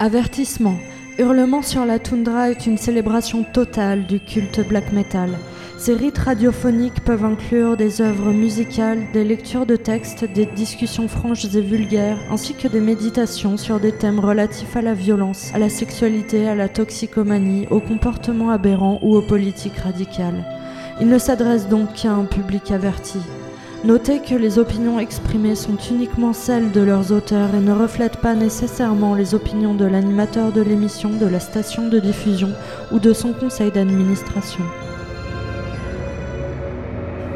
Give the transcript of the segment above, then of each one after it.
Avertissement. Hurlement sur la toundra est une célébration totale du culte black metal. Ces rites radiophoniques peuvent inclure des œuvres musicales, des lectures de textes, des discussions franches et vulgaires, ainsi que des méditations sur des thèmes relatifs à la violence, à la sexualité, à la toxicomanie, au comportement aberrant ou aux politiques radicales. Il ne s'adresse donc qu'à un public averti. Notez que les opinions exprimées sont uniquement celles de leurs auteurs et ne reflètent pas nécessairement les opinions de l'animateur de l'émission, de la station de diffusion ou de son conseil d'administration.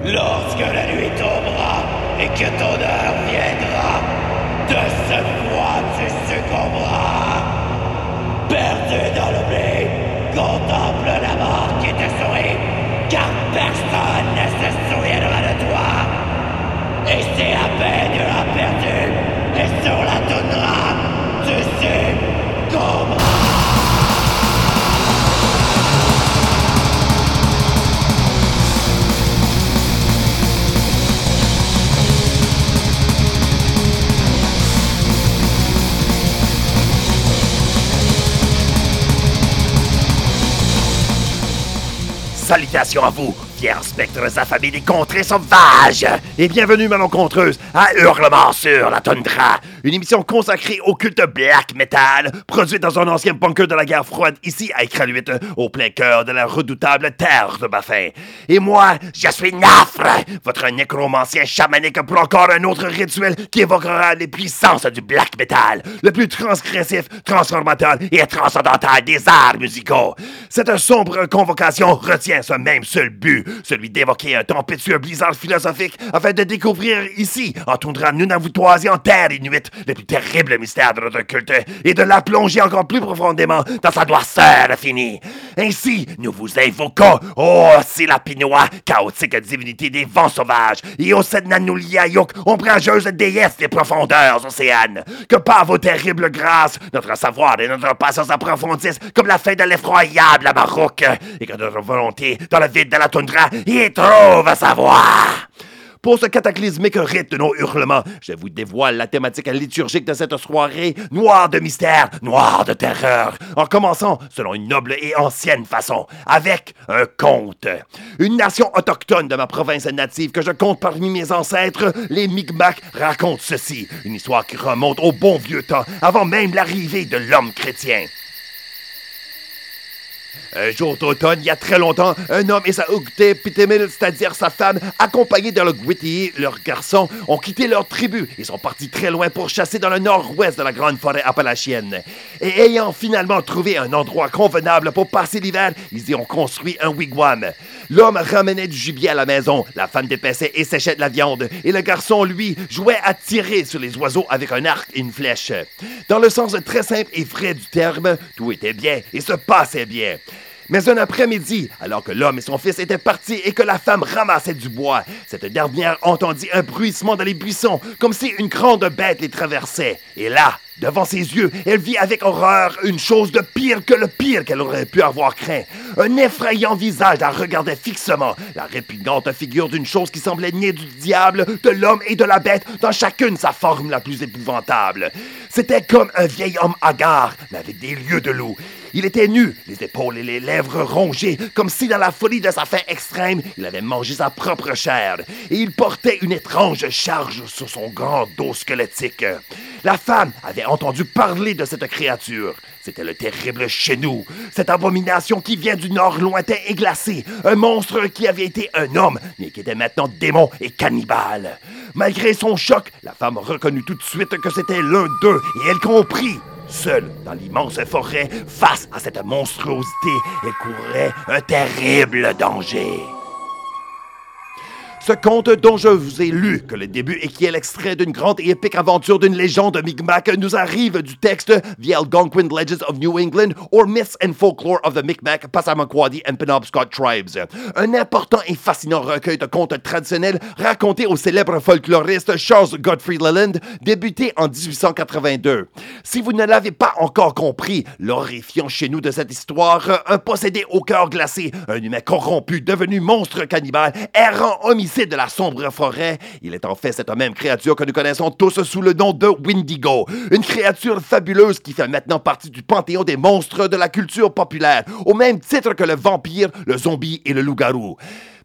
Lorsque la nuit tombera et que ton heure viendra, de ce froid tu succomberas. Perdu dans l'oubli, contemple la mort qui te sourit, car personne Et c'est à peine la perdue, et sur la toundra, tu succomberas. Salutations à vous, fiers spectres affamés des contrées sauvages, et bienvenue, ma contreuse, à Hurlement sur la Tundra, une émission consacrée au culte black metal, produite dans un ancien bunker de la guerre froide ici à Iqaluit, au plein cœur de la redoutable terre de Baffin. Et moi, je suis Nafre, votre nécromancien chamanique pour encore un autre rituel qui évoquera les puissances du black metal, le plus transgressif, transformateur et transcendantal des arts musicaux. Cette sombre convocation retient ce même seul but, celui d'évoquer un tempétueux blizzard philosophique afin de découvrir ici, en toundra nunavoutoise et en terre inuite, les plus terribles mystères de notre culte et de la plonger encore plus profondément dans sa noirceur infinie. Ainsi, nous vous invoquons, ô Silapinoa, chaotique divinité des vents sauvages, et ô Sednanuliayuk, ombrageuse déesse des profondeurs océanes, que par vos terribles grâces, notre savoir et notre patience approfondissent comme la fin de l'effroyable Amarok, et que notre volonté dans le vide de la toundra y trouve à savoir. Pour ce cataclysmique rite de nos hurlements, je vous dévoile la thématique liturgique de cette soirée, noire de mystère, noire de terreur, en commençant selon une noble et ancienne façon, avec un conte. Une nation autochtone de ma province native que je compte parmi mes ancêtres, les Mi'kmaq, raconte ceci, une histoire qui remonte au bon vieux temps, avant même l'arrivée de l'homme chrétien. Un jour d'automne, il y a très longtemps, un homme et sa Ougté Pitemil, c'est-à-dire sa femme, accompagnés de le Gwiti, leur garçon, ont quitté leur tribu et sont partis très loin pour chasser dans le nord-ouest de la grande forêt appalachienne. Et ayant finalement trouvé un endroit convenable pour passer l'hiver, ils y ont construit un wigwam. L'homme ramenait du gibier à la maison, la femme dépaissait et séchait de la viande, et le garçon, lui, jouait à tirer sur les oiseaux avec un arc et une flèche. Dans le sens très simple et vrai du terme, tout était bien et se passait bien. Mais un après-midi, alors que l'homme et son fils étaient partis et que la femme ramassait du bois, cette dernière entendit un bruissement dans les buissons, comme si une grande bête les traversait. Et là, devant ses yeux, elle vit avec horreur une chose de pire que le pire qu'elle aurait pu avoir craint. Un effrayant visage la regardait fixement, la répugnante figure d'une chose qui semblait née du diable, de l'homme et de la bête, dans chacune sa forme la plus épouvantable. C'était comme un vieil homme hagard, mais avec des lieux de loup. Il était nu, les épaules et les lèvres rongées, comme si dans la folie de sa faim extrême, il avait mangé sa propre chair, et il portait une étrange charge sur son grand dos squelettique. La femme avait entendu parler de cette créature. C'était le terrible Chenou, cette abomination qui vient du nord lointain et glacé, un monstre qui avait été un homme, mais qui était maintenant démon et cannibale. Malgré son choc, la femme reconnut tout de suite que c'était l'un d'eux et elle comprit. Seule dans l'immense forêt, face à cette monstruosité, elle courait un terrible danger. Ce conte dont je vous ai lu que le début et qui est l'extrait d'une grande et épique aventure d'une légende Mi'kmaq nous arrive du texte The Algonquin Legends of New England or Myths and Folklore of the Mi'kmaq, Passamaquoddy and Penobscot Tribes. Un important et fascinant recueil de contes traditionnels racontés au célèbre folkloriste Charles Godfrey Leland, débuté en 1882. Si vous ne l'avez pas encore compris, l'horrifiant chez nous de cette histoire, un possédé au cœur glacé, un humain corrompu devenu monstre cannibale, errant homicide issu de la sombre forêt. Il est en fait cette même créature que nous connaissons tous sous le nom de Wendigo. Une créature fabuleuse qui fait maintenant partie du panthéon des monstres de la culture populaire, au même titre que le vampire, le zombie et le loup-garou.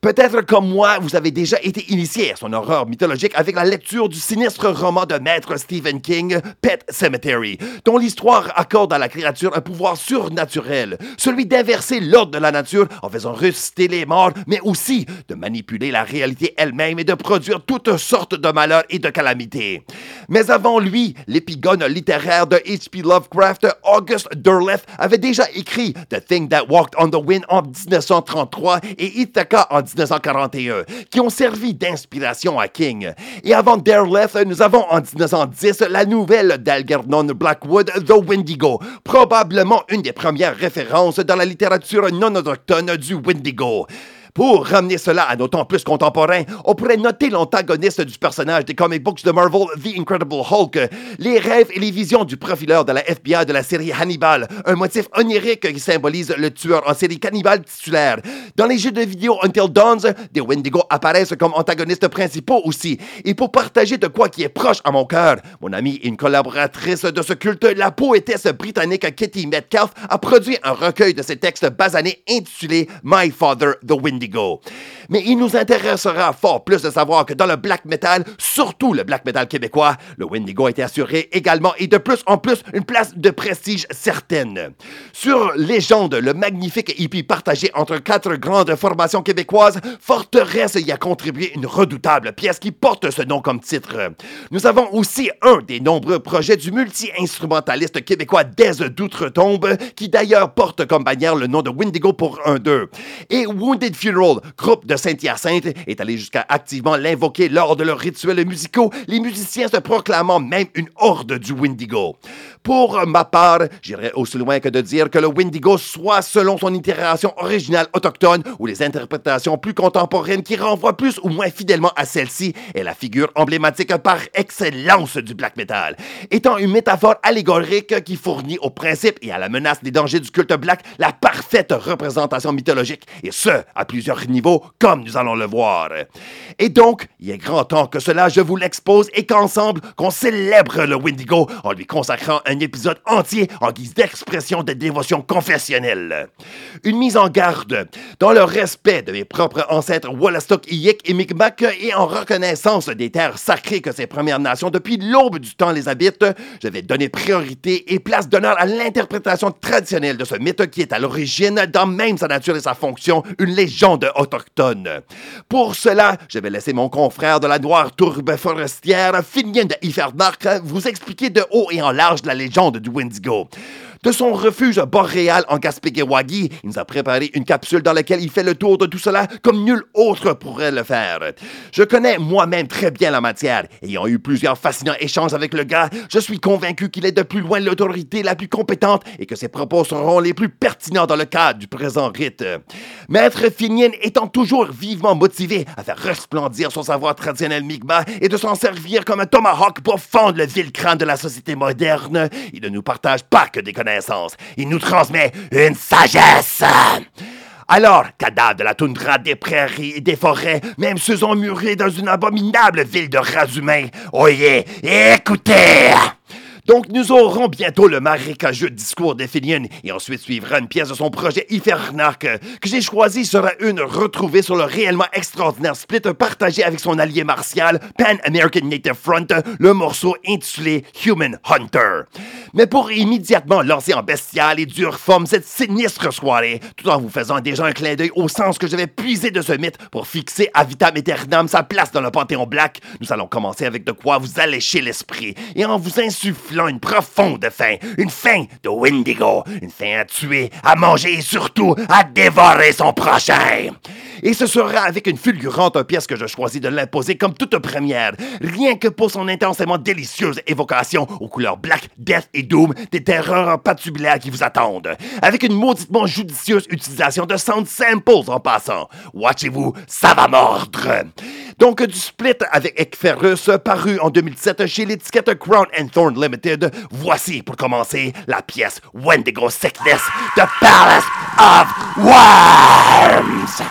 Peut-être comme moi, vous avez déjà été initié à son horreur mythologique avec la lecture du sinistre roman de maître Stephen King, Pet Cemetery, dont l'histoire accorde à la créature un pouvoir surnaturel, celui d'inverser l'ordre de la nature en faisant ressusciter les morts, mais aussi de manipuler la réalité elle-même et de produire toutes sortes de malheurs et de calamités. Mais avant lui, l'épigone littéraire de H.P. Lovecraft, August Derleth, avait déjà écrit The Thing That Walked on the Wind en 1933 et Ithaca en 1941, qui ont servi d'inspiration à King. Et avant Derleth, nous avons en 1910 la nouvelle d'Algernon Blackwood, The Wendigo, probablement une des premières références dans la littérature non autochtone du Wendigo. Pour ramener cela à nos temps plus contemporains, on pourrait noter l'antagoniste du personnage des comic books de Marvel, The Incredible Hulk, les rêves et les visions du profileur de la FBI de la série Hannibal, un motif onirique qui symbolise le tueur en série cannibale titulaire. Dans les jeux de vidéo Until Dawns, des Wendigo apparaissent comme antagonistes principaux aussi. Et pour partager de quoi qui est proche à mon cœur, mon amie et une collaboratrice de ce culte, la poétesse britannique Kitty Metcalf, a produit un recueil de ses textes basanés intitulé My Father the Wendigo. Indigo. Mais il nous intéressera fort plus de savoir que dans le black metal, surtout le black metal québécois, le Wendigo a été assuré également et de plus en plus une place de prestige certaine. Sur Légende, le magnifique hippie partagé entre quatre grandes formations québécoises, Forteresse y a contribué une redoutable pièce qui porte ce nom comme titre. Nous avons aussi un des nombreux projets du multi-instrumentaliste québécois Des d'Outre-Tombe, qui d'ailleurs porte comme bannière le nom de Wendigo pour un d'eux. Et Wounded Funeral, groupe de Saint-Hyacinthe, est allé jusqu'à activement l'invoquer lors de leurs rituels musicaux, les musiciens se proclamant même une horde du Wendigo. Pour ma part, j'irais aussi loin que de dire que le Wendigo soit selon son itération originale autochtone ou les interprétations plus contemporaines qui renvoient plus ou moins fidèlement à celle-ci est la figure emblématique par excellence du black metal, étant une métaphore allégorique qui fournit au principe et à la menace des dangers du culte black la parfaite représentation mythologique, et ce, à plusieurs niveaux, comme nous allons le voir. Et donc, il est grand temps que cela, je vous l'expose et qu'ensemble, qu'on célèbre le Wendigo en lui consacrant un épisode entier en guise d'expression de dévotion confessionnelle. Une mise en garde, dans le respect de mes propres ancêtres Wallastock, Iyik et Mi'kmaq et en reconnaissance des terres sacrées que ces Premières Nations depuis l'aube du temps les habitent, je vais donner priorité et place d'honneur à l'interprétation traditionnelle de ce mythe qui est à l'origine, dans même sa nature et sa fonction, une légende autochtone. Pour cela, je vais laisser mon confrère de la noire tourbe forestière, Finien de Ifermark, vous expliquer de haut et en large la légende du Wendigo. De son refuge boréal en Gaspéguewagi, il nous a préparé une capsule dans laquelle il fait le tour de tout cela comme nul autre pourrait le faire. Je connais moi-même très bien la matière. Ayant eu plusieurs fascinants échanges avec le gars, je suis convaincu qu'il est de plus loin l'autorité la plus compétente et que ses propos seront les plus pertinents dans le cadre du présent rite. Maître Finien étant toujours vivement motivé à faire resplendir son savoir traditionnel Mi'kmaq et de s'en servir comme un tomahawk pour fendre le vil crâne de la société moderne, il ne nous partage pas que des connaissances. Il nous transmet une sagesse. Alors, cadavre de la toundra, des prairies et des forêts, même ceux emmurés dans une abominable ville de rats humains, oyez, écoutez! Donc, nous aurons bientôt le marécageux discours d'Ephilion et ensuite suivra une pièce de son projet Ifernark que j'ai choisi sera une retrouvée sur le réellement extraordinaire split partagé avec son allié martial Pan American Native Front, le morceau intitulé Human Hunter. Mais pour immédiatement lancer en bestiale et dure forme cette sinistre soirée, tout en vous faisant déjà un clin d'œil au sens que je vais puiser de ce mythe pour fixer à vitam aeternam sa place dans le panthéon black, nous allons commencer avec de quoi vous allécher l'esprit et en vous insufflant une profonde faim, une faim de Wendigo, une faim à tuer, à manger et surtout à dévorer son prochain. Et ce sera avec une fulgurante pièce que je choisis de l'imposer comme toute première, rien que pour son intensément délicieuse évocation aux couleurs black, death et doom des terreurs patubulaires qui vous attendent, avec une mauditement judicieuse utilisation de sound samples en passant. Watchez-vous, ça va mordre. Donc, du split avec Ekferus, paru en 2007 chez l'étiquette Crown Thorn Limited, voici pour commencer la pièce Wendigo Sickness, The Palace of Worms.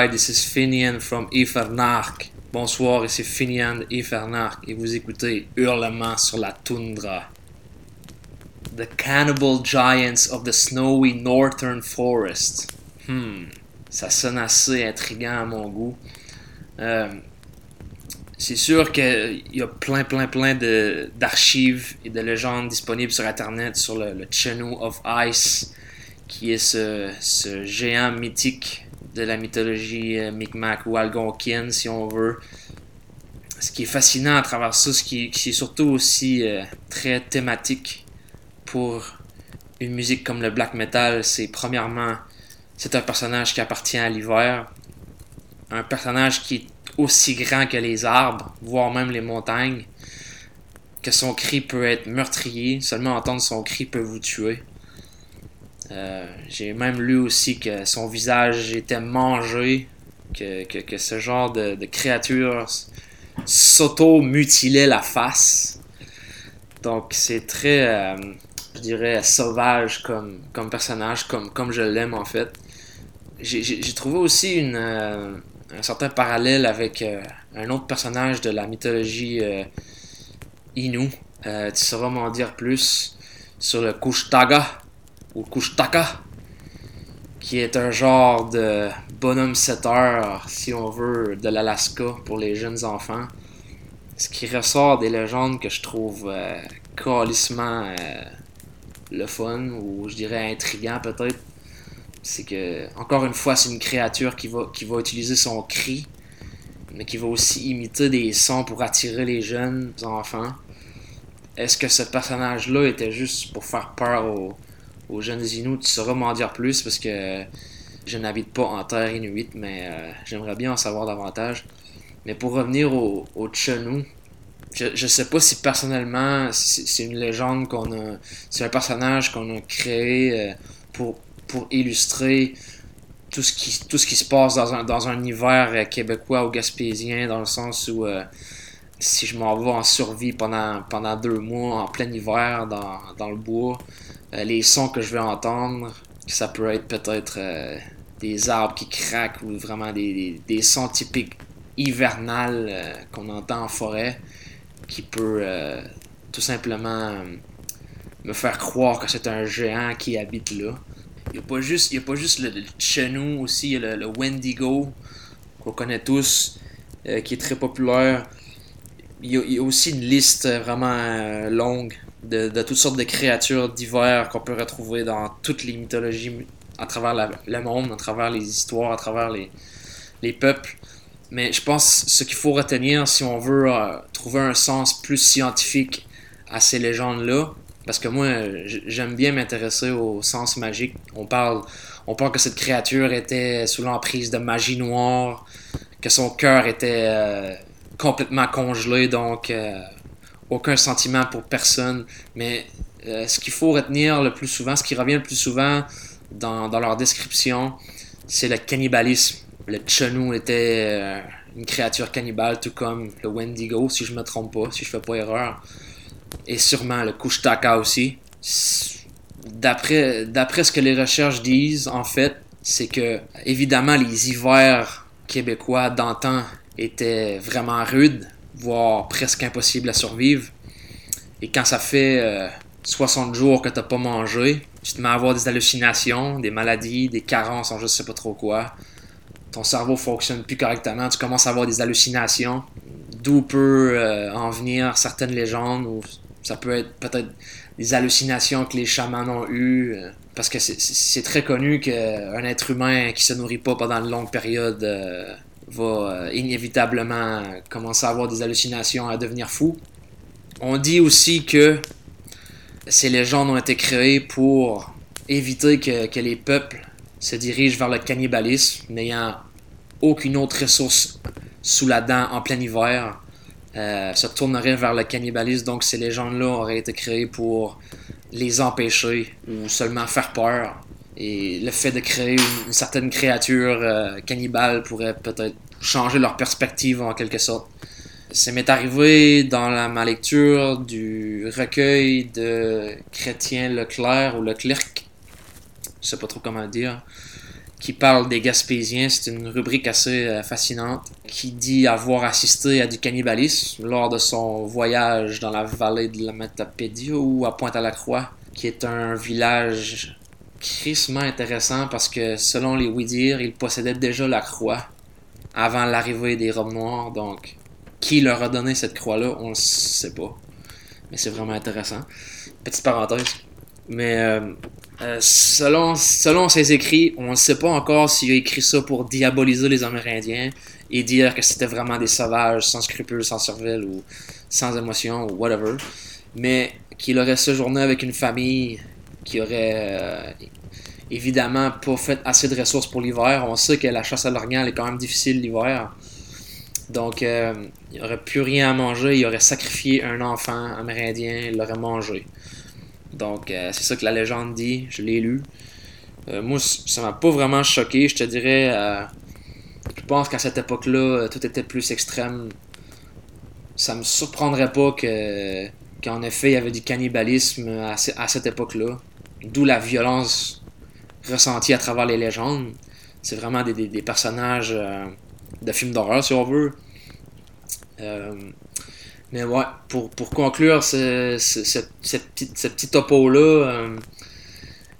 Hi, this is Finian from Ifernark. Bonsoir, ici Finian de Ifernark et vous écoutez Hurlement sur la toundra. The Cannibal Giants of the Snowy Northern Forest. Hmm, ça sonne assez intriguant à mon goût. Euh, c'est sûr qu'il y a plein, plein, plein d'archives et de légendes disponibles sur Internet sur le, le of Ice, qui est ce géant mythique de la mythologie euh, Micmac ou algonquienne, si on veut. Ce qui est fascinant à travers ça, ce qui, est surtout aussi euh, très thématique pour une musique comme le black metal, c'est premièrement, c'est un personnage qui appartient à l'hiver, un personnage qui est aussi grand que les arbres, voire même les montagnes, que son cri peut être meurtrier, seulement entendre son cri peut vous tuer. Euh, j'ai même lu aussi que son visage était mangé, que, que, ce genre de, de créature s'auto-mutilait la face. Donc c'est très, euh, je dirais, sauvage comme, comme personnage, comme, comme je l'aime en fait. J'ai trouvé aussi euh, un certain parallèle avec un autre personnage de la mythologie Inu. tu sauras m'en dire plus sur le Kushtaga ou Kushtaka, qui est un genre de bonhomme 7 heures, si on veut, de l'Alaska pour les jeunes enfants. Ce qui ressort des légendes que je trouve euh, euh le fun, ou je dirais intriguant peut-être, c'est que, encore une fois, c'est une créature qui va, qui va utiliser son cri, mais qui va aussi imiter des sons pour attirer les jeunes enfants. Est-ce que ce personnage-là était juste pour faire peur aux, aux jeunes Inuits, tu sauras m'en dire plus parce que je n'habite pas en terre inuite, mais euh, j'aimerais bien en savoir davantage. Mais pour revenir au, au Chenu, je, ne sais pas si personnellement c'est une légende qu'on a, c'est un personnage qu'on a créé euh, pour, illustrer tout ce qui, se passe dans un, dans un hiver euh, québécois ou gaspésien, dans le sens où si je m'en vais en survie pendant, deux mois en plein hiver dans, dans le bois, les sons que je vais entendre, ça peut être peut-être euh, des arbres qui craquent ou vraiment des, des, sons typiques hivernales euh, qu'on entend en forêt qui peut tout simplement me faire croire que c'est un géant qui habite là. Il n'y a pas juste, a pas juste le, chenou aussi, il y a le, Wendigo qu'on connaît tous, qui est très populaire. Il y, a, aussi une liste vraiment longue de, toutes sortes de créatures d'hiver qu'on peut retrouver dans toutes les mythologies à travers le monde, à travers les histoires, à travers les, les peuples. Mais je pense ce qu'il faut retenir si on veut euh, trouver un sens plus scientifique à ces légendes-là, parce que moi, j'aime bien m'intéresser au sens magique. On parle, on parle que cette créature était sous l'emprise de magie noire, que son cœur était euh, complètement congelé, donc euh, aucun sentiment pour personne. Mais euh, ce qu'il faut retenir le plus souvent, ce qui revient le plus souvent dans, leur description, c'est le cannibalisme. Le Chenu était euh, une créature cannibale, tout comme le Wendigo, si je me trompe pas, si je fais pas erreur. Et sûrement le Kushtaka aussi. D'après ce que les recherches disent, en fait, c'est que, évidemment, les hivers québécois d'antan étaient vraiment rudes voire presque impossible à survivre. Et quand ça fait 60 euh, jours que t'as pas mangé, tu te mets à avoir des hallucinations, des maladies, des carences en je sais pas trop quoi. Ton cerveau fonctionne plus correctement, tu commences à avoir des hallucinations. D'où peut euh, en venir certaines légendes, ou ça peut être peut-être des hallucinations que les chamans ont eues. Euh, parce que c'est très connu qu'un être humain qui se nourrit pas pendant une longue période va euh, inévitablement commencer à avoir des hallucinations, à devenir fou. On dit aussi que ces légendes ont été créées pour éviter que, les peuples se dirigent vers le cannibalisme, n'ayant aucune autre ressource sous la dent en plein hiver, euh, se tourneraient vers le cannibalisme. Donc ces légendes-là auraient été créées pour les empêcher ou seulement faire peur. Et le fait de créer une, certaine créature euh, cannibale pourrait peut-être changer leur perspective en quelque sorte. Ça m'est arrivé dans ma lecture du recueil de Chrétien Leclerc ou Leclerc, je sais pas trop comment dire, qui parle des Gaspésiens. C'est une rubrique assez euh, fascinante qui dit avoir assisté à du cannibalisme lors de son voyage dans la vallée de la Matapédia ou à Pointe-à-la-Croix, qui est un village crissement intéressant parce que selon les oui-dire, ils possédaient déjà la croix avant l'arrivée des robes noires. Donc, qui leur a donné cette croix-là, on ne sait pas. Mais c'est vraiment intéressant. Petite parenthèse. Mais euh, euh, selon, ses écrits, on ne sait pas encore s'il a écrit ça pour diaboliser les Amérindiens et dire que c'était vraiment des sauvages sans scrupules, sans cervelle ou sans émotion ou whatever. Mais qu'il aurait séjourné avec une famille qui aurait euh, évidemment pas fait assez de ressources pour l'hiver. On sait que la chasse à l'orignal est quand même difficile l'hiver. Donc, euh, il aurait plus rien à manger. Il aurait sacrifié un enfant amérindien. Il l'aurait mangé. Donc, euh, c'est ça que la légende dit. Je l'ai lu. Euh, moi, ça m'a pas vraiment choqué. Je te dirais, je pense qu'à cette époque-là, tout était plus extrême. Ça me surprendrait pas que, qu'en effet, il y avait du cannibalisme à cette époque-là. D'où la violence ressentie à travers les légendes. C'est vraiment des, personnages de films d'horreur, si on veut. Mais ouais, pour, conclure ce, ce, petit topo-là, euh,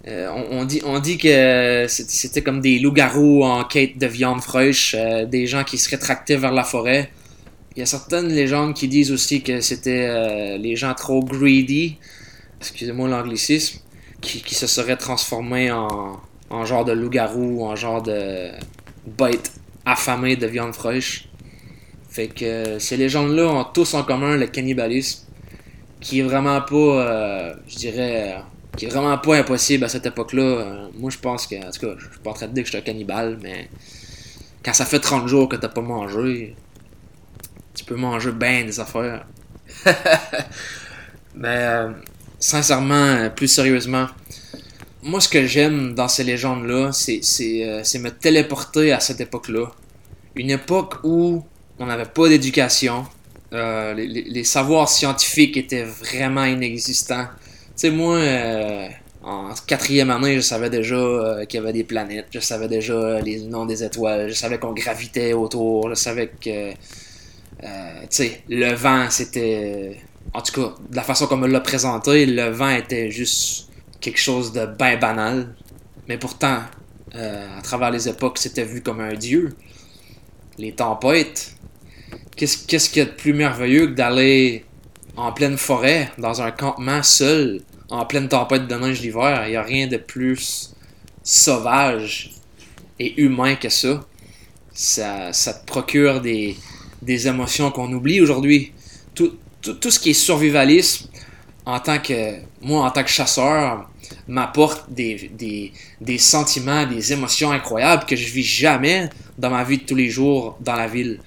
euh, on, dit, que c'était comme des loups-garous en quête de viande fraîche, euh, des gens qui se rétractaient vers la forêt. Il y a certaines légendes qui disent aussi que c'était euh, les gens trop greedy, excusez-moi l'anglicisme, qui, qui se seraient transformés en, en genre de loup-garou, en genre de bête affamée de viande fraîche. Fait que euh, ces légendes-là ont tous en commun le cannibalisme, qui est vraiment pas, euh, je dirais, euh, qui est vraiment pas impossible à cette époque-là. Euh, moi, je pense que, en tout cas, je suis pas en train de dire que je suis un cannibale, mais quand ça fait 30 jours que t'as pas mangé, tu peux manger bien des affaires. mais sincèrement, plus sérieusement, moi, ce que j'aime dans ces légendes-là, c'est, c'est, me téléporter à cette époque-là. Une époque où on n'avait pas d'éducation. Euh, les, savoirs scientifiques étaient vraiment inexistants. Tu sais, moi, euh, en quatrième année, je savais déjà euh, qu'il y avait des planètes, je savais déjà les noms des étoiles, je savais qu'on gravitait autour, je savais que, tu sais, le vent, c'était... En tout cas, de la façon qu'on me l'a présenté, le vent était juste quelque chose de bien banal. Mais pourtant, à travers les époques, c'était vu comme un dieu. Les tempêtes, qu'est-ce qu'il y a de plus merveilleux que d'aller en pleine forêt, dans un campement seul, en pleine tempête de neige l'hiver? Il n'y a rien de plus sauvage et humain que ça. Ça, ça te procure des, des émotions qu'on oublie aujourd'hui. Tout, tout, ce qui est survivalisme, en tant que moi, en tant que chasseur, m'apporte des, des, des sentiments, des émotions incroyables que je vis jamais dans ma vie de tous les jours dans la ville.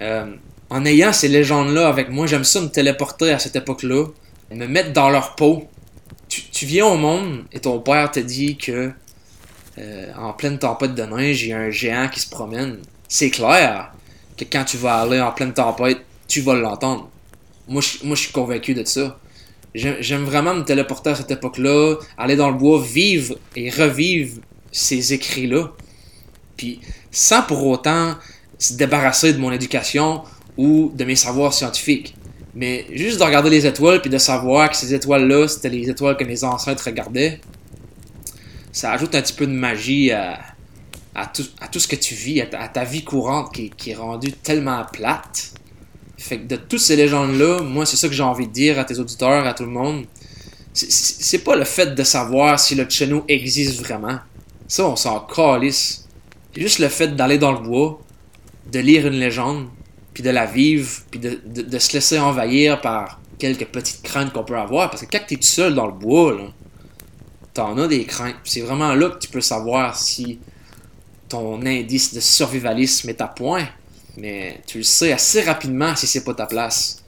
Euh, en ayant ces légendes-là avec moi, j'aime ça me téléporter à cette époque-là, me mettre dans leur peau. Tu, tu, viens au monde et ton père te dit que euh, en pleine tempête de neige, il y a un géant qui se promène. C'est clair que quand tu vas aller en pleine tempête, tu vas l'entendre. Moi, je, moi, je suis convaincu de ça. J'aime vraiment me téléporter à cette époque-là, aller dans le bois, vivre et revivre ces écrits-là. Puis, sans pour autant se débarrasser de mon éducation ou de mes savoirs scientifiques. Mais juste de regarder les étoiles puis de savoir que ces étoiles-là, c'était les étoiles que mes ancêtres regardaient, ça ajoute un petit peu de magie à, tout, à tout ce que tu vis, à ta, vie courante qui, est rendue tellement plate. Fait que de toutes ces légendes-là, moi, c'est ça que j'ai envie de dire à tes auditeurs, à tout le monde. C'est pas le fait de savoir si le Tchenou existe vraiment. Ça, on s'en calisse. C'est juste le fait d'aller dans le bois, de lire une légende, puis de la vivre, puis de, se laisser envahir par quelques petites craintes qu'on peut avoir. Parce que quand tu es tout seul dans le bois, là, t'en as des craintes. C'est vraiment là que tu peux savoir si ton indice de survivalisme est à point. Mais tu le sais assez rapidement si c'est pas ta place.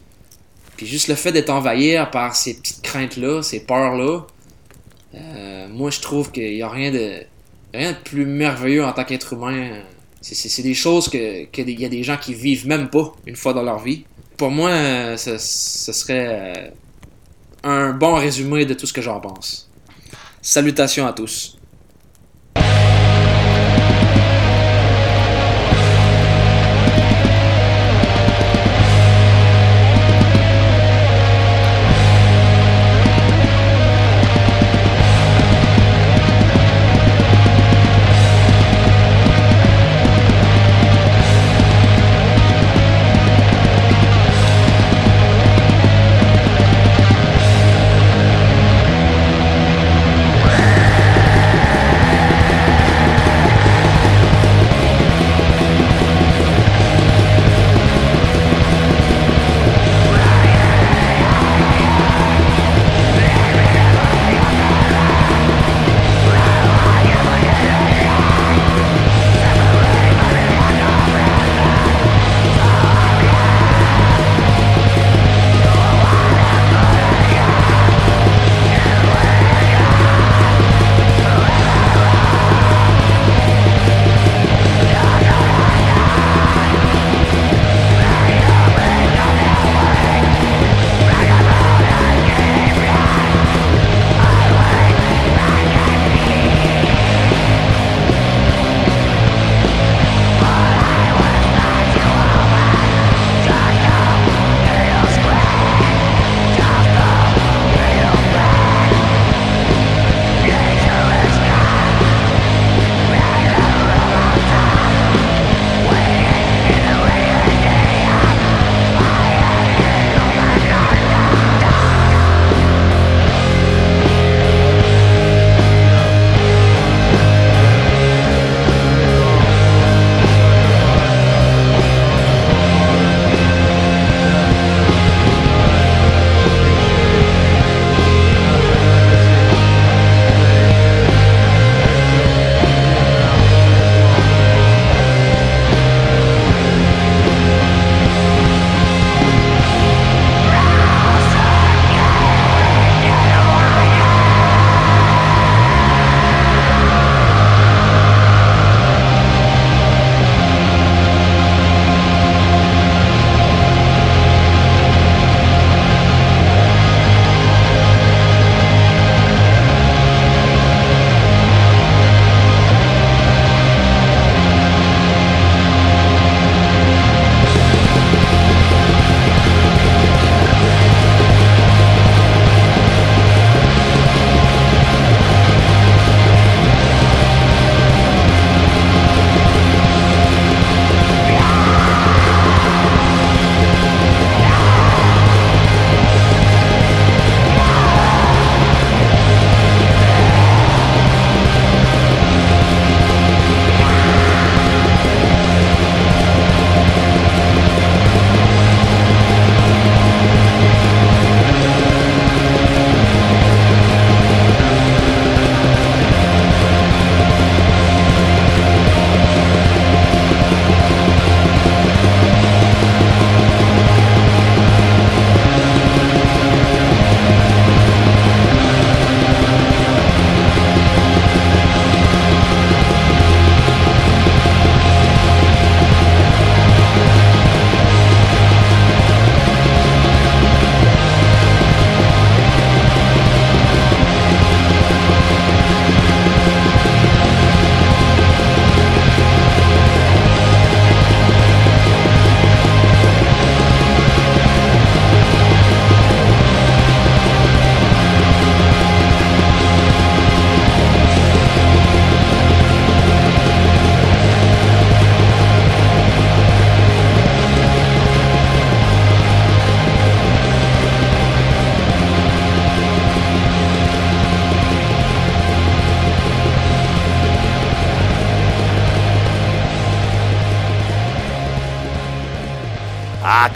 Puis juste le fait d'être envahi par ces petites craintes-là, ces peurs-là, euh, moi je trouve qu'il n'y a rien de, rien de plus merveilleux en tant qu'être humain c'est des choses que qu'il y a des gens qui vivent même pas une fois dans leur vie. Pour moi, ce, ce serait un bon résumé de tout ce que j'en pense. Salutations à tous.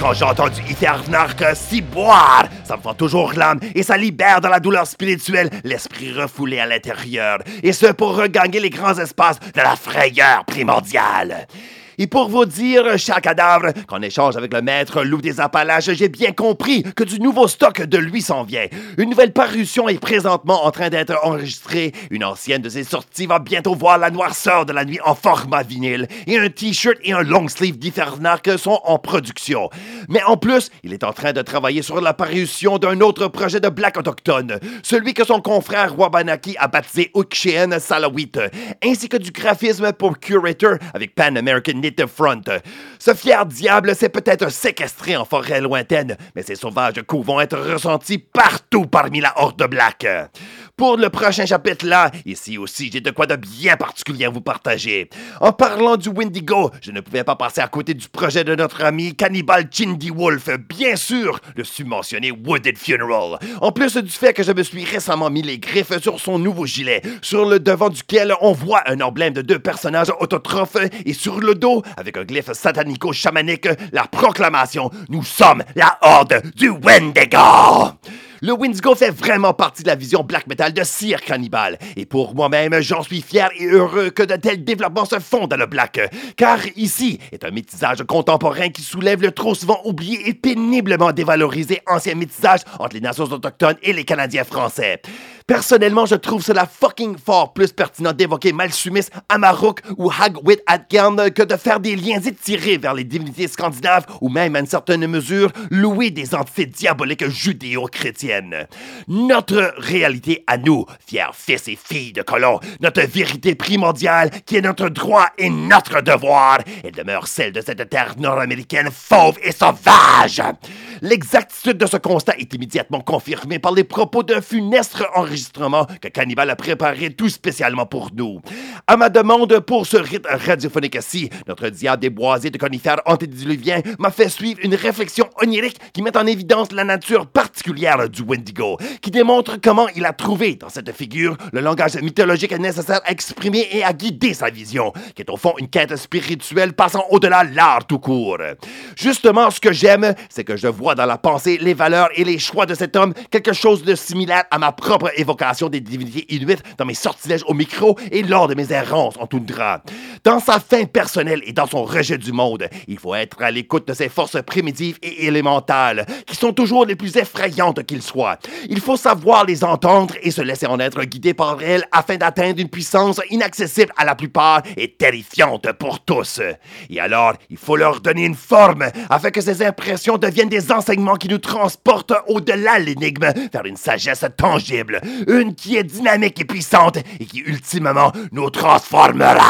Quand j'ai entendu Ifernark si boire, ça me fait toujours l'âme et ça libère dans la douleur spirituelle l'esprit refoulé à l'intérieur. Et ce pour regagner les grands espaces de la frayeur primordiale. Et pour vous dire, cher cadavre, qu'en échange avec le maître loup des Appalaches, j'ai bien compris que du nouveau stock de lui s'en vient. Une nouvelle parution est présentement en train d'être enregistrée. Une ancienne de ses sorties va bientôt voir la noirceur de la nuit en format vinyle. Et un t-shirt et un long sleeve d'Ifernac sont en production. Mais en plus, il est en train de travailler sur la parution d'un autre projet de Black autochtone, celui que son confrère Wabanaki a baptisé Ukshen Salawit, ainsi que du graphisme pour Curator avec Pan American Ce fier diable s'est peut-être séquestré en forêt lointaine, mais ses sauvages coups vont être ressentis partout parmi la horde Black. Pour le prochain chapitre-là, ici aussi, j'ai de quoi de bien particulier à vous partager. En parlant du Windigo, je ne pouvais pas passer à côté du projet de notre ami Cannibal Chindy Wolf, bien sûr, le submentionné Wooded Funeral. En plus du fait que je me suis récemment mis les griffes sur son nouveau gilet, sur le devant duquel on voit un emblème de deux personnages autotrophes et sur le dos, avec un glyphe satanico-chamanique, la proclamation Nous sommes la horde du Wendigo! Le Windigo fait vraiment partie de la vision black metal de Sir Cannibal. Et pour moi-même, j'en suis fier et heureux que de tels développements se font dans le black. Car ici est un métissage contemporain qui soulève le trop souvent oublié et péniblement dévalorisé ancien métissage entre les nations autochtones et les Canadiens français. Personnellement, je trouve cela fucking fort plus pertinent d'évoquer Malsumis, Amaruk ou Hagwit Atgern que de faire des liens étirés vers les divinités scandinaves ou même à une certaine mesure louer des entités diaboliques judéo-chrétiennes. Notre réalité à nous, fiers fils et filles de colons, notre vérité primordiale qui est notre droit et notre devoir, elle demeure celle de cette terre nord-américaine fauve et sauvage. L'exactitude de ce constat est immédiatement confirmée par les propos d'un funeste enregistrement que Cannibal a préparé tout spécialement pour nous. À ma demande pour ce rite radiophonique-ci, notre diable des boisés de conifères antédiluviens m'a fait suivre une réflexion onirique qui met en évidence la nature particulière du Wendigo, qui démontre comment il a trouvé dans cette figure le langage mythologique nécessaire à exprimer et à guider sa vision, qui est au fond une quête spirituelle passant au-delà l'art tout court. Justement, ce que j'aime, c'est que je vois dans la pensée, les valeurs et les choix de cet homme quelque chose de similaire à ma propre évocation des divinités inuites dans mes sortilèges au micro et lors de mes errances en toundra. Dans sa fin personnelle et dans son rejet du monde, il faut être à l'écoute de ses forces primitives et élémentales, qui sont toujours les plus effrayantes qu'ils soient. Il faut savoir les entendre et se laisser en être guidé par elles afin d'atteindre une puissance inaccessible à la plupart et terrifiante pour tous. Et alors, il faut leur donner une forme afin que ces impressions deviennent des enseignements qui nous transportent au-delà l'énigme vers une sagesse tangible, une qui est dynamique et puissante et qui ultimement nous transformera.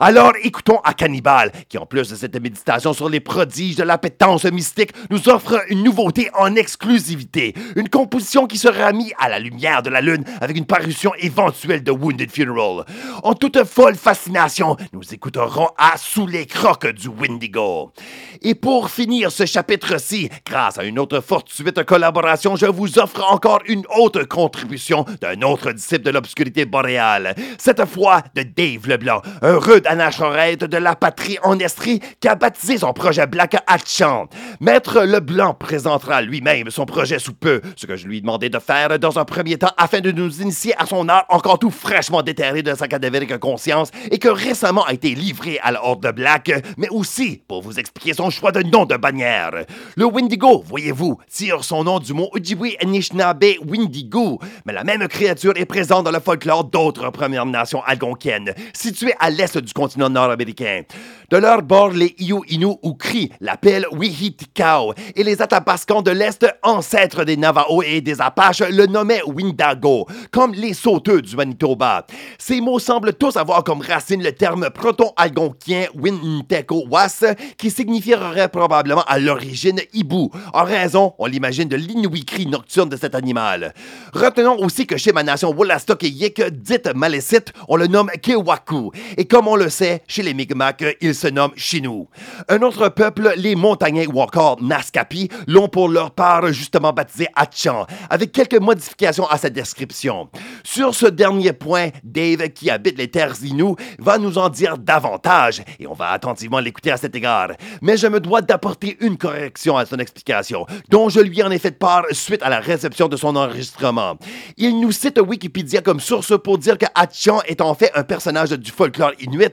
Alors écoutons à Cannibal, qui en plus de cette méditation sur les prodiges de l'appétence mystique, nous offre une nouveauté en exclusivité, une composition qui sera mise à la lumière de la lune avec une parution éventuelle de Wounded Funeral. En toute folle fascination, nous écouterons à Sous les crocs du Windigo. Et pour finir ce chapitre-ci, grâce à une autre fortuite collaboration, je vous offre encore une autre contribution d'un autre disciple de l'obscurité boréale, cette fois de Dave Leblanc, un anachorète de la patrie en Estrie qui a baptisé son projet Black Hatchant. Maître Leblanc présentera lui-même son projet sous peu, ce que je lui ai demandé de faire dans un premier temps afin de nous initier à son art encore tout fraîchement déterré de sa cadavérique conscience et que récemment a été livré à la Horde de Black, mais aussi pour vous expliquer son choix de nom de bannière. Le Windigo, voyez-vous, tire son nom du mot Ojibwe Anishinaabe Windigo, mais la même créature est présente dans le folklore d'autres Premières Nations algonquiennes, situées à l'est du continent nord-américain. De leur bord, les Iou Inu ou Cri l'appellent Wihitikao et les Atapascans de l'Est, ancêtres des Navajos et des Apaches, le nommaient Windago, comme les sauteux du Manitoba. Ces mots semblent tous avoir comme racine le terme proto-algonquien Winteko Was, qui signifierait probablement à l'origine hibou, en raison, on l'imagine, de l'inouï-cri nocturne de cet animal. Retenons aussi que chez ma nation Wollastok et Yik, dite malécite, on le nomme Kewaku, et comme on le le sait, chez les Mi'kmaq, ils se nomment Chinois. Un autre peuple, les Montagnais ou encore Naskapi, l'ont pour leur part justement baptisé Hatchan, avec quelques modifications à sa description. Sur ce dernier point, Dave, qui habite les terres Inuits, va nous en dire davantage, et on va attentivement l'écouter à cet égard. Mais je me dois d'apporter une correction à son explication, dont je lui en ai fait part suite à la réception de son enregistrement. Il nous cite Wikipédia comme source pour dire que Hatchan est en fait un personnage du folklore inuit.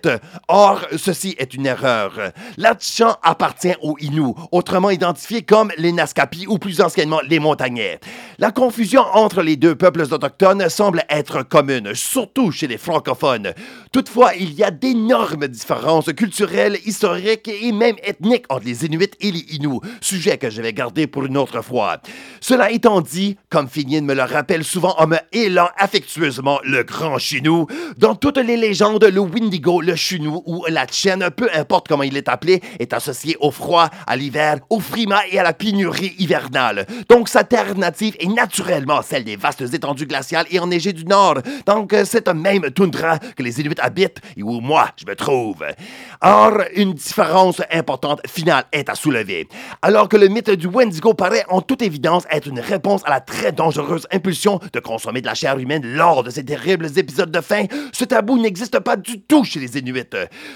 Or, ceci est une erreur. L'Hatchan appartient aux Inuits, autrement identifiés comme les Naskapi ou plus anciennement les Montagnais. La confusion entre les deux peuples autochtones semble être commune, surtout chez les francophones. Toutefois, il y a d'énormes différences culturelles, historiques et même ethniques entre les Inuits et les Inuits, sujet que je vais garder pour une autre fois. Cela étant dit, comme Finien me le rappelle souvent en me hélant affectueusement le grand Chinou, dans toutes les légendes, le Windigo, le Chinou ou la Chienne, peu importe comment il est appelé, est associé au froid, à l'hiver, au frima et à la pénurie hivernale. Donc sa terre native est naturellement celle des vastes étendues glaciales et enneigées du nord, donc c'est un même toundra que les Inuits habitent et où moi je me trouve. Or, une différence importante finale est à soulever. Alors que le mythe du Wendigo paraît en toute évidence être une réponse à la très dangereuse impulsion de consommer de la chair humaine lors de ces terribles épisodes de faim, ce tabou n'existe pas du tout chez les Inuits.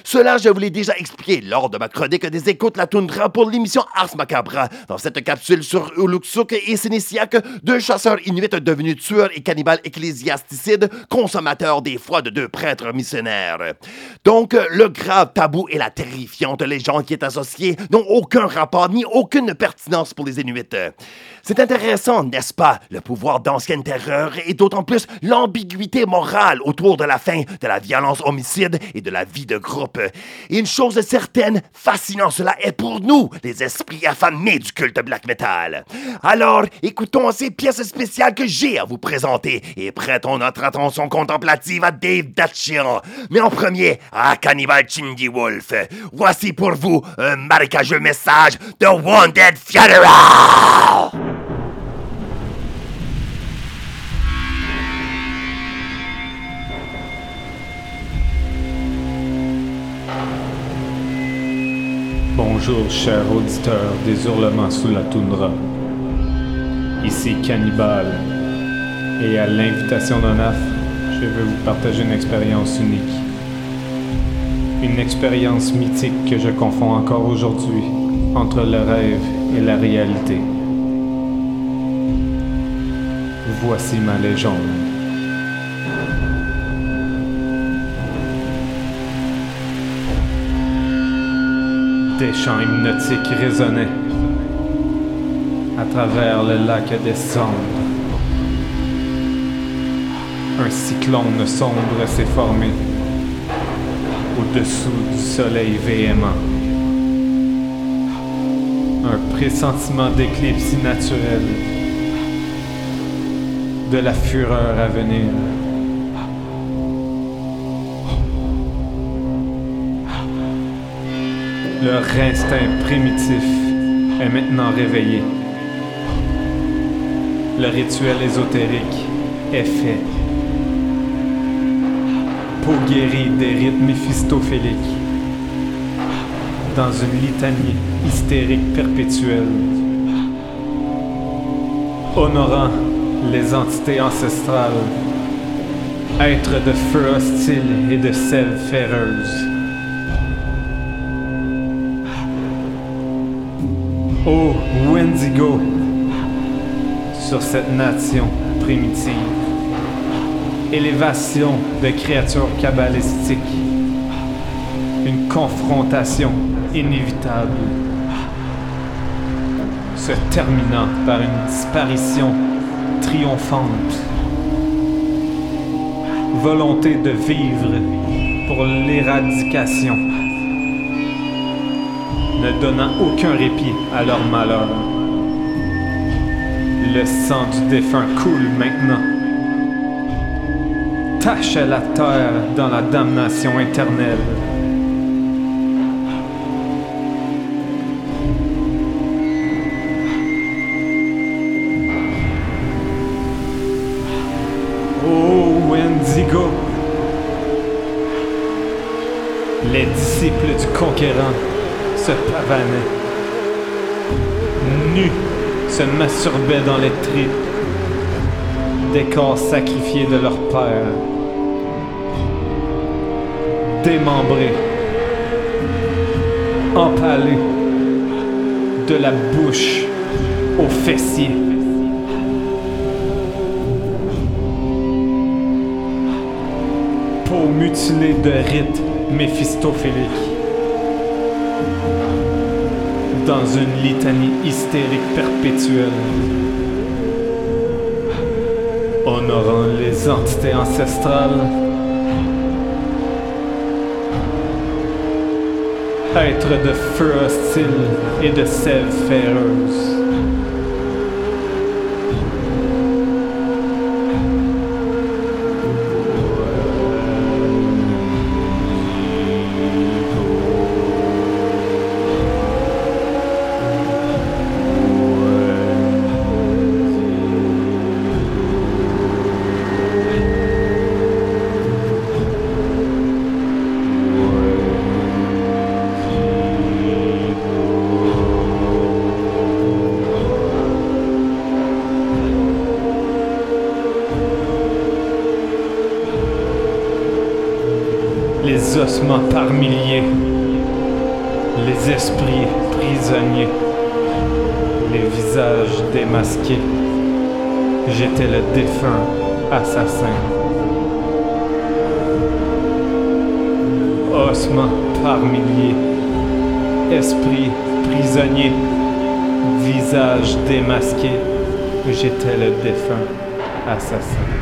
Cela, je vous l'ai déjà expliqué lors de ma chronique des écoutes la toundra pour l'émission Ars Macabra, dans cette capsule sur Uluksuk et Sénésiak, deux chasseurs inuits devenus tueurs et cannibales ecclésiasticides, consommateurs des foies de deux prêtres missionnaires. Donc, le grave tabou et la terrifiante légende qui est associée n'ont aucun rapport ni aucune pertinence pour les Inuits. C'est intéressant, n'est-ce pas, le pouvoir d'ancienne terreur et d'autant plus l'ambiguïté morale autour de la fin, de la violence homicide et de la vie de groupe. Une chose certaine, fascinant cela est pour nous, les esprits affamés du culte black metal. Alors, écoutons ces pièces spéciales que j'ai à vous présenter et prêtons notre attention contemplative à Dave Datchian. Mais en premier, à Cannibal Chindy Wolf. Voici pour vous un marécageux message de Wounded Funeral! Bonjour, chers auditeurs des hurlements sous la toundra. Ici Cannibal. Et à l'invitation d'Onaf, je veux vous partager une expérience unique. Une expérience mythique que je confonds encore aujourd'hui entre le rêve et la réalité. Voici ma légende. Des chants hypnotiques résonnaient à travers le lac des cendres. Un cyclone sombre s'est formé au-dessous du soleil véhément. Un pressentiment d'éclipse naturelle, de la fureur à venir. Leur instinct primitif est maintenant réveillé. Le rituel ésotérique est fait. Peau guérie des rites méphistophéliques. Dans une litanie hystérique perpétuelle. Honorant les entités ancestrales. Êtres de feu hostile et de sève ferreuse. Ô Wendigo, sur cette nation primitive, élévation de créatures cabalistiques, une confrontation inévitable, se terminant par une disparition triomphante, volonté de vivre pour l'éradication ne donnant aucun répit à leur malheur. Le sang du défunt coule maintenant. Tâche la terre dans la damnation éternelle. Oh Wendigo, Les disciples du conquérant se pavanaient. Nus, se masturbaient dans les tripes des corps sacrifiés de leur père. Démembrés, empalés, de la bouche aux fessiers. Peau mutilée de rites méphistophéliques. Dans une litanie hystérique perpétuelle. Honorant les entités ancestrales. Être de feu hostile et de sève ferreuse. Les visages démasqués. J'étais le défunt assassin. Ossements par milliers, esprits prisonniers, visages démasqués. J'étais le défunt assassin.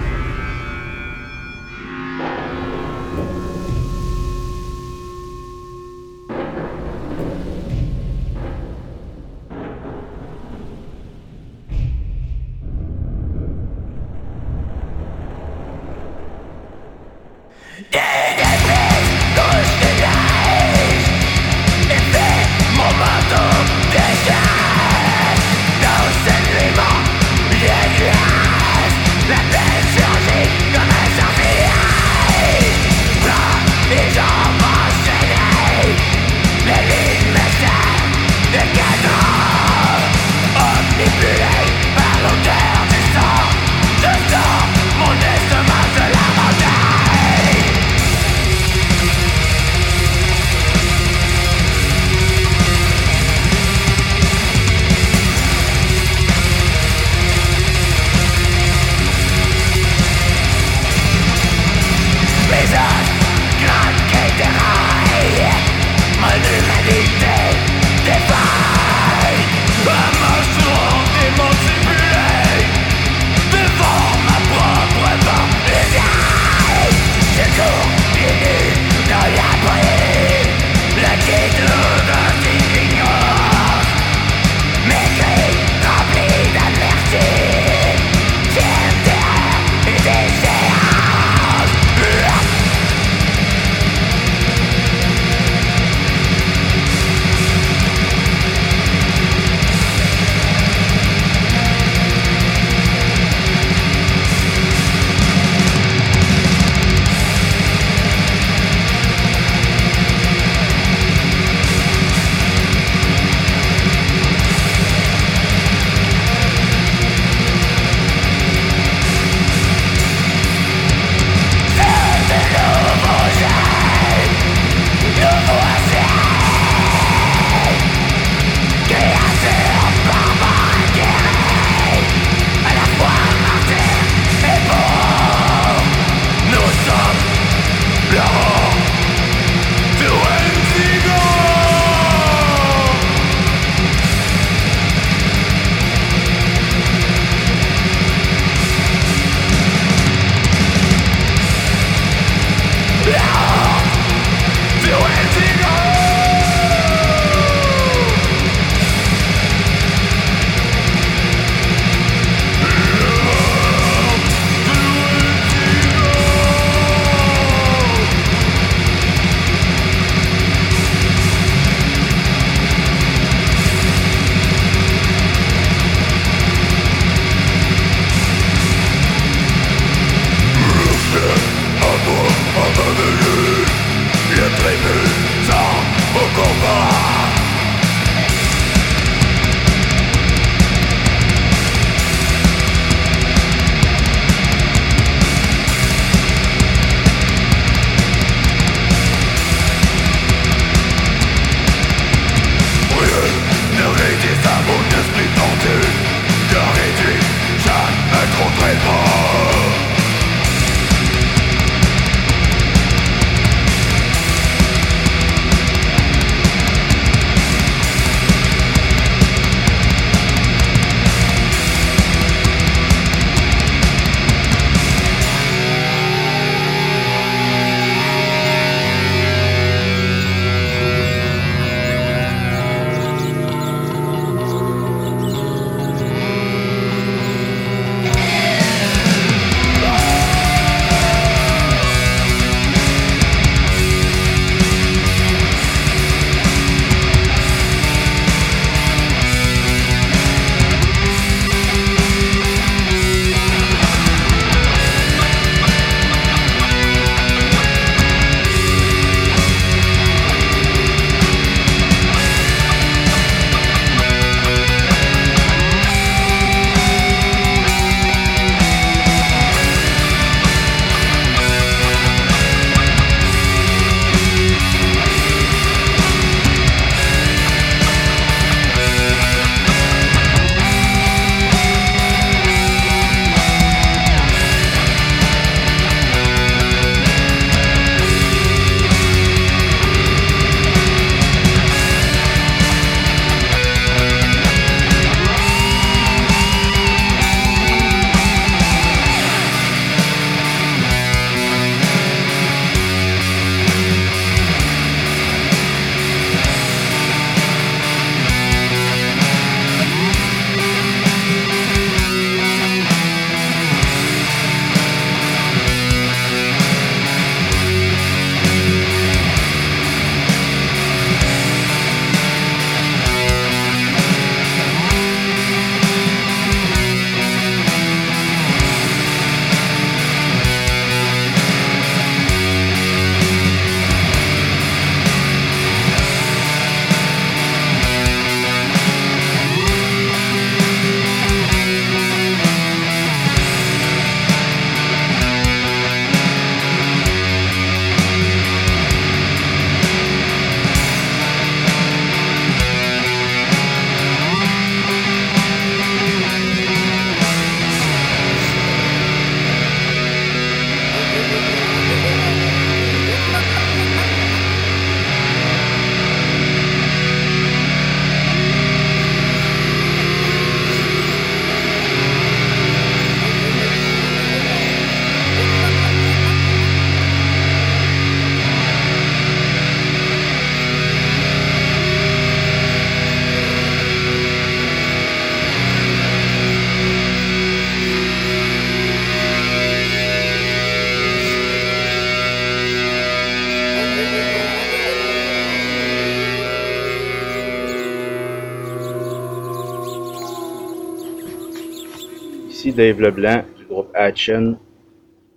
Dave Leblanc du groupe Hatchen,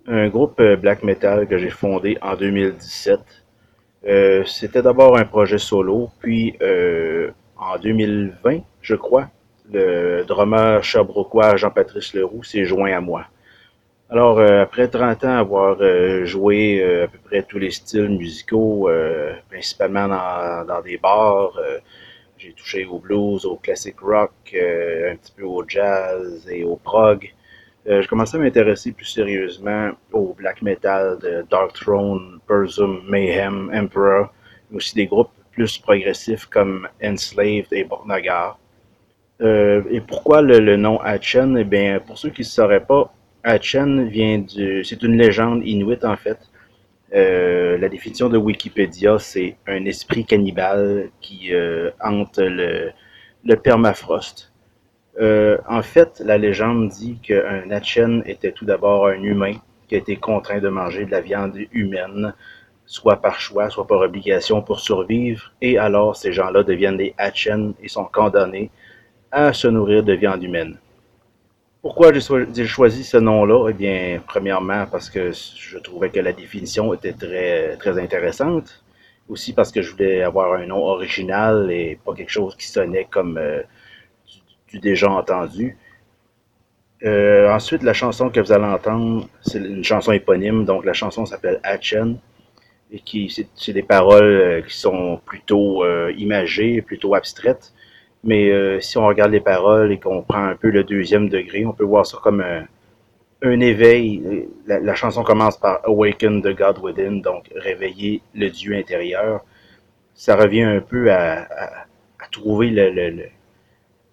un groupe euh, black metal que j'ai fondé en 2017. Euh, C'était d'abord un projet solo, puis euh, en 2020, je crois, le drummer sherbrookeois Jean-Patrice Leroux s'est joint à moi. Alors, après 30 ans avoir joué à peu près tous les styles musicaux, principalement dans, des bars, j'ai touché au blues, au classic rock, un petit peu au jazz et au prog. je commençais à m'intéresser plus sérieusement au black metal de Dark Throne, Burzum, Mayhem, Emperor, mais aussi des groupes plus progressifs comme Enslaved et Bornagar. et pourquoi le, nom Hatchen? Eh bien, pour ceux qui ne sauraient pas, Hatchen vient du. C'est une légende inuite en fait. Euh, la définition de Wikipédia, c'est un esprit cannibale qui euh, hante le, le permafrost. Euh, en fait, la légende dit qu'un Hatchen était tout d'abord un humain qui a été contraint de manger de la viande humaine, soit par choix, soit par obligation pour survivre, et alors ces gens-là deviennent des Hatchen et sont condamnés à se nourrir de viande humaine. Pourquoi j'ai choisi ce nom-là? Eh bien, premièrement, parce que je trouvais que la définition était très, très intéressante. Aussi parce que je voulais avoir un nom original et pas quelque chose qui sonnait comme euh, du, déjà entendu. Euh, ensuite, la chanson que vous allez entendre, c'est une chanson éponyme, donc la chanson s'appelle Hatchen et qui c'est des paroles euh, qui sont plutôt imagées, plutôt abstraites. Mais euh, si on regarde les paroles et qu'on prend un peu le deuxième degré, on peut voir ça comme un, un éveil. La, chanson commence par Awaken the God Within, donc réveiller le Dieu intérieur. Ça revient un peu à, à, à trouver le, le, le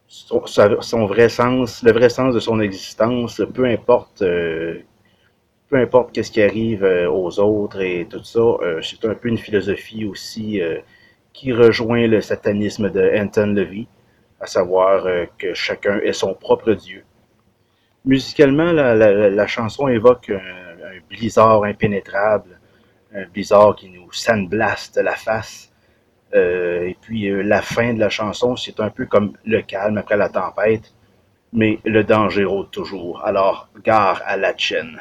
son, son, vrai sens, le vrai sens de son existence, peu importe, euh, peu importe qu'est-ce qui arrive euh, aux autres et tout ça. Euh, c'est un peu une philosophie aussi euh, qui rejoint le satanisme de Anton Levy à savoir euh, que chacun est son propre Dieu. Musicalement, la, la, chanson évoque un, un, blizzard impénétrable, un blizzard qui nous sandblaste la face. Euh, et puis euh, la fin de la chanson, c'est un peu comme le calme après la tempête, mais le danger rôde toujours. Alors, gare à la chaîne.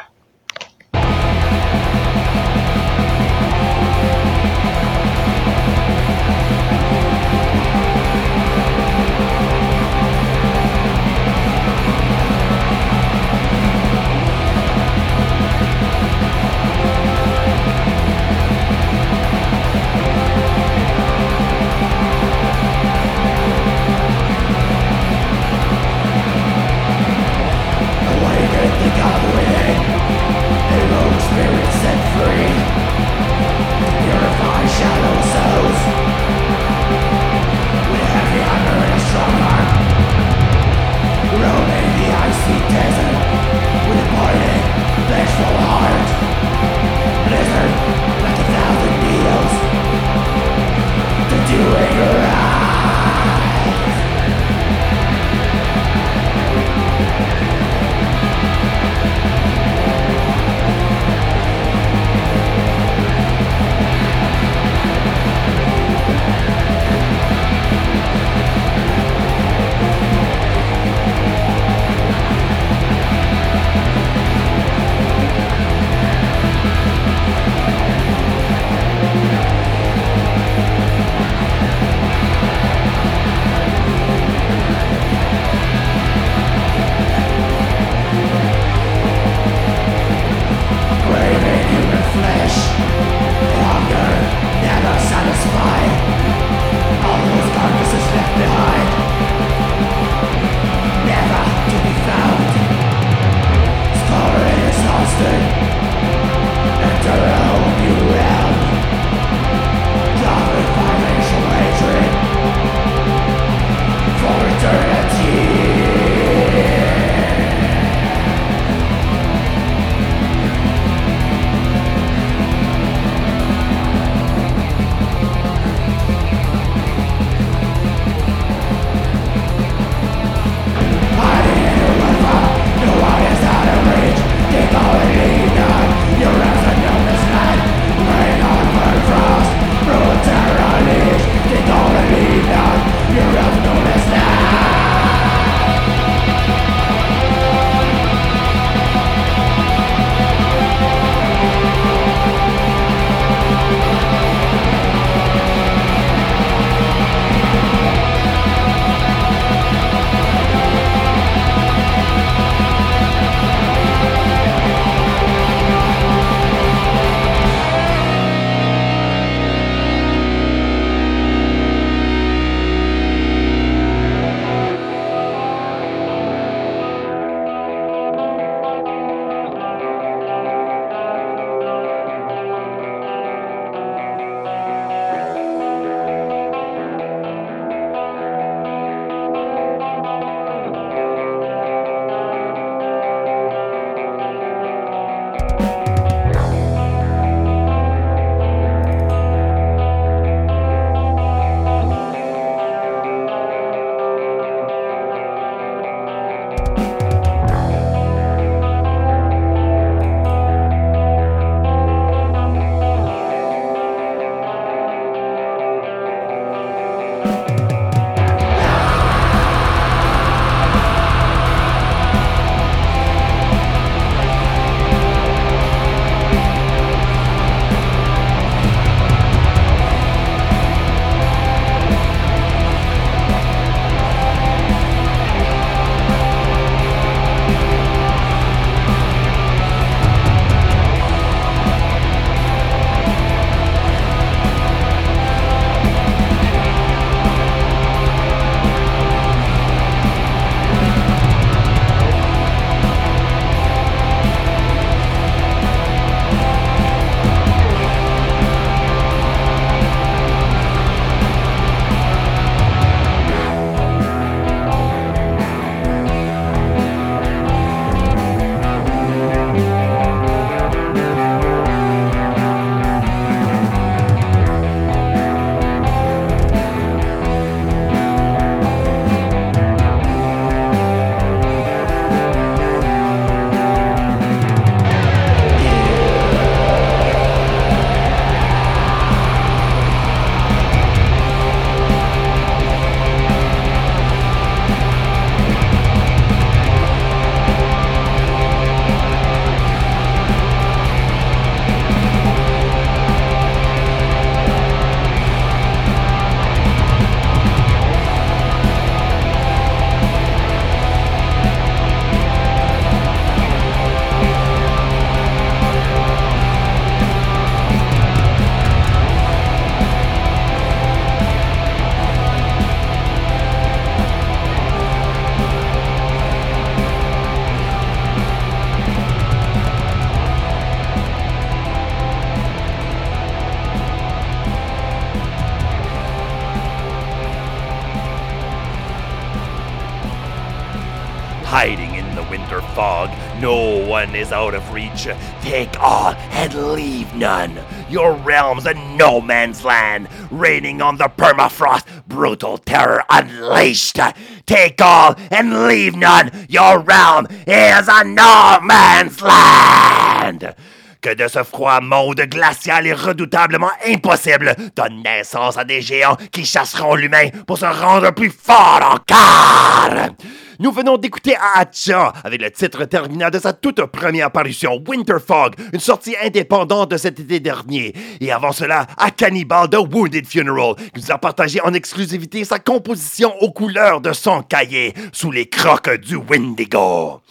Hiding in the winter fog. No one is out of reach. Take all and leave none. Your realm's a no man's land, raining on the permafrost, brutal terror unleashed. Take all and leave none. Your realm is a no man's land. Que de ce froid monde glacial et redoutablement impossible donne naissance à des géants qui chasseront l'humain pour se rendre plus fort encore. Nous venons d'écouter Acha avec le titre terminal de sa toute première parution, Winter Fog, une sortie indépendante de cet été dernier. Et avant cela, à Cannibal de Wounded Funeral, qui nous a partagé en exclusivité sa composition aux couleurs de son cahier, sous les crocs du Wendigo.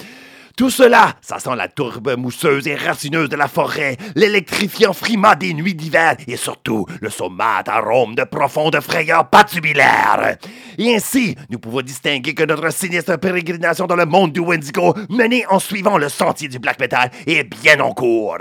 Tout cela, ça sent la tourbe mousseuse et ratineuse de la forêt, l'électrifiant frima des nuits d'hiver et surtout le sommate arôme de profonde frayeur patubulaire. Et ainsi, nous pouvons distinguer que notre sinistre pérégrination dans le monde du Wendigo, menée en suivant le sentier du black metal, est bien en cours.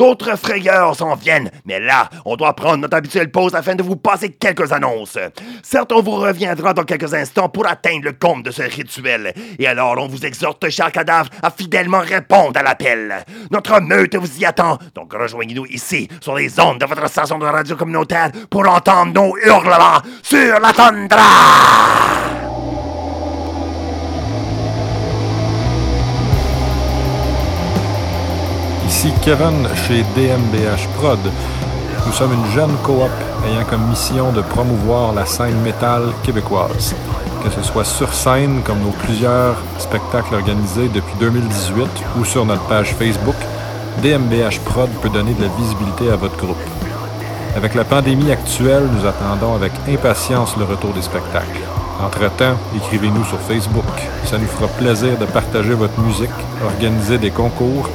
D'autres frayeurs s'en viennent, mais là, on doit prendre notre habituelle pause afin de vous passer quelques annonces. Certes, on vous reviendra dans quelques instants pour atteindre le comble de ce rituel. Et alors, on vous exhorte, cher cadavre, à fidèlement répondre à l'appel. Notre meute vous y attend, donc rejoignez-nous ici, sur les ondes de votre station de radio communautaire, pour entendre nos hurlements sur la tundra! Ici Kevin chez DMBH Prod. Nous sommes une jeune coop ayant comme mission de promouvoir la scène métal québécoise. Que ce soit sur scène comme nos plusieurs spectacles organisés depuis 2018 ou sur notre page Facebook, DMBH Prod peut donner de la visibilité à votre groupe. Avec la pandémie actuelle, nous attendons avec impatience le retour des spectacles. Entre-temps, écrivez-nous sur Facebook. Ça nous fera plaisir de partager votre musique, organiser des concours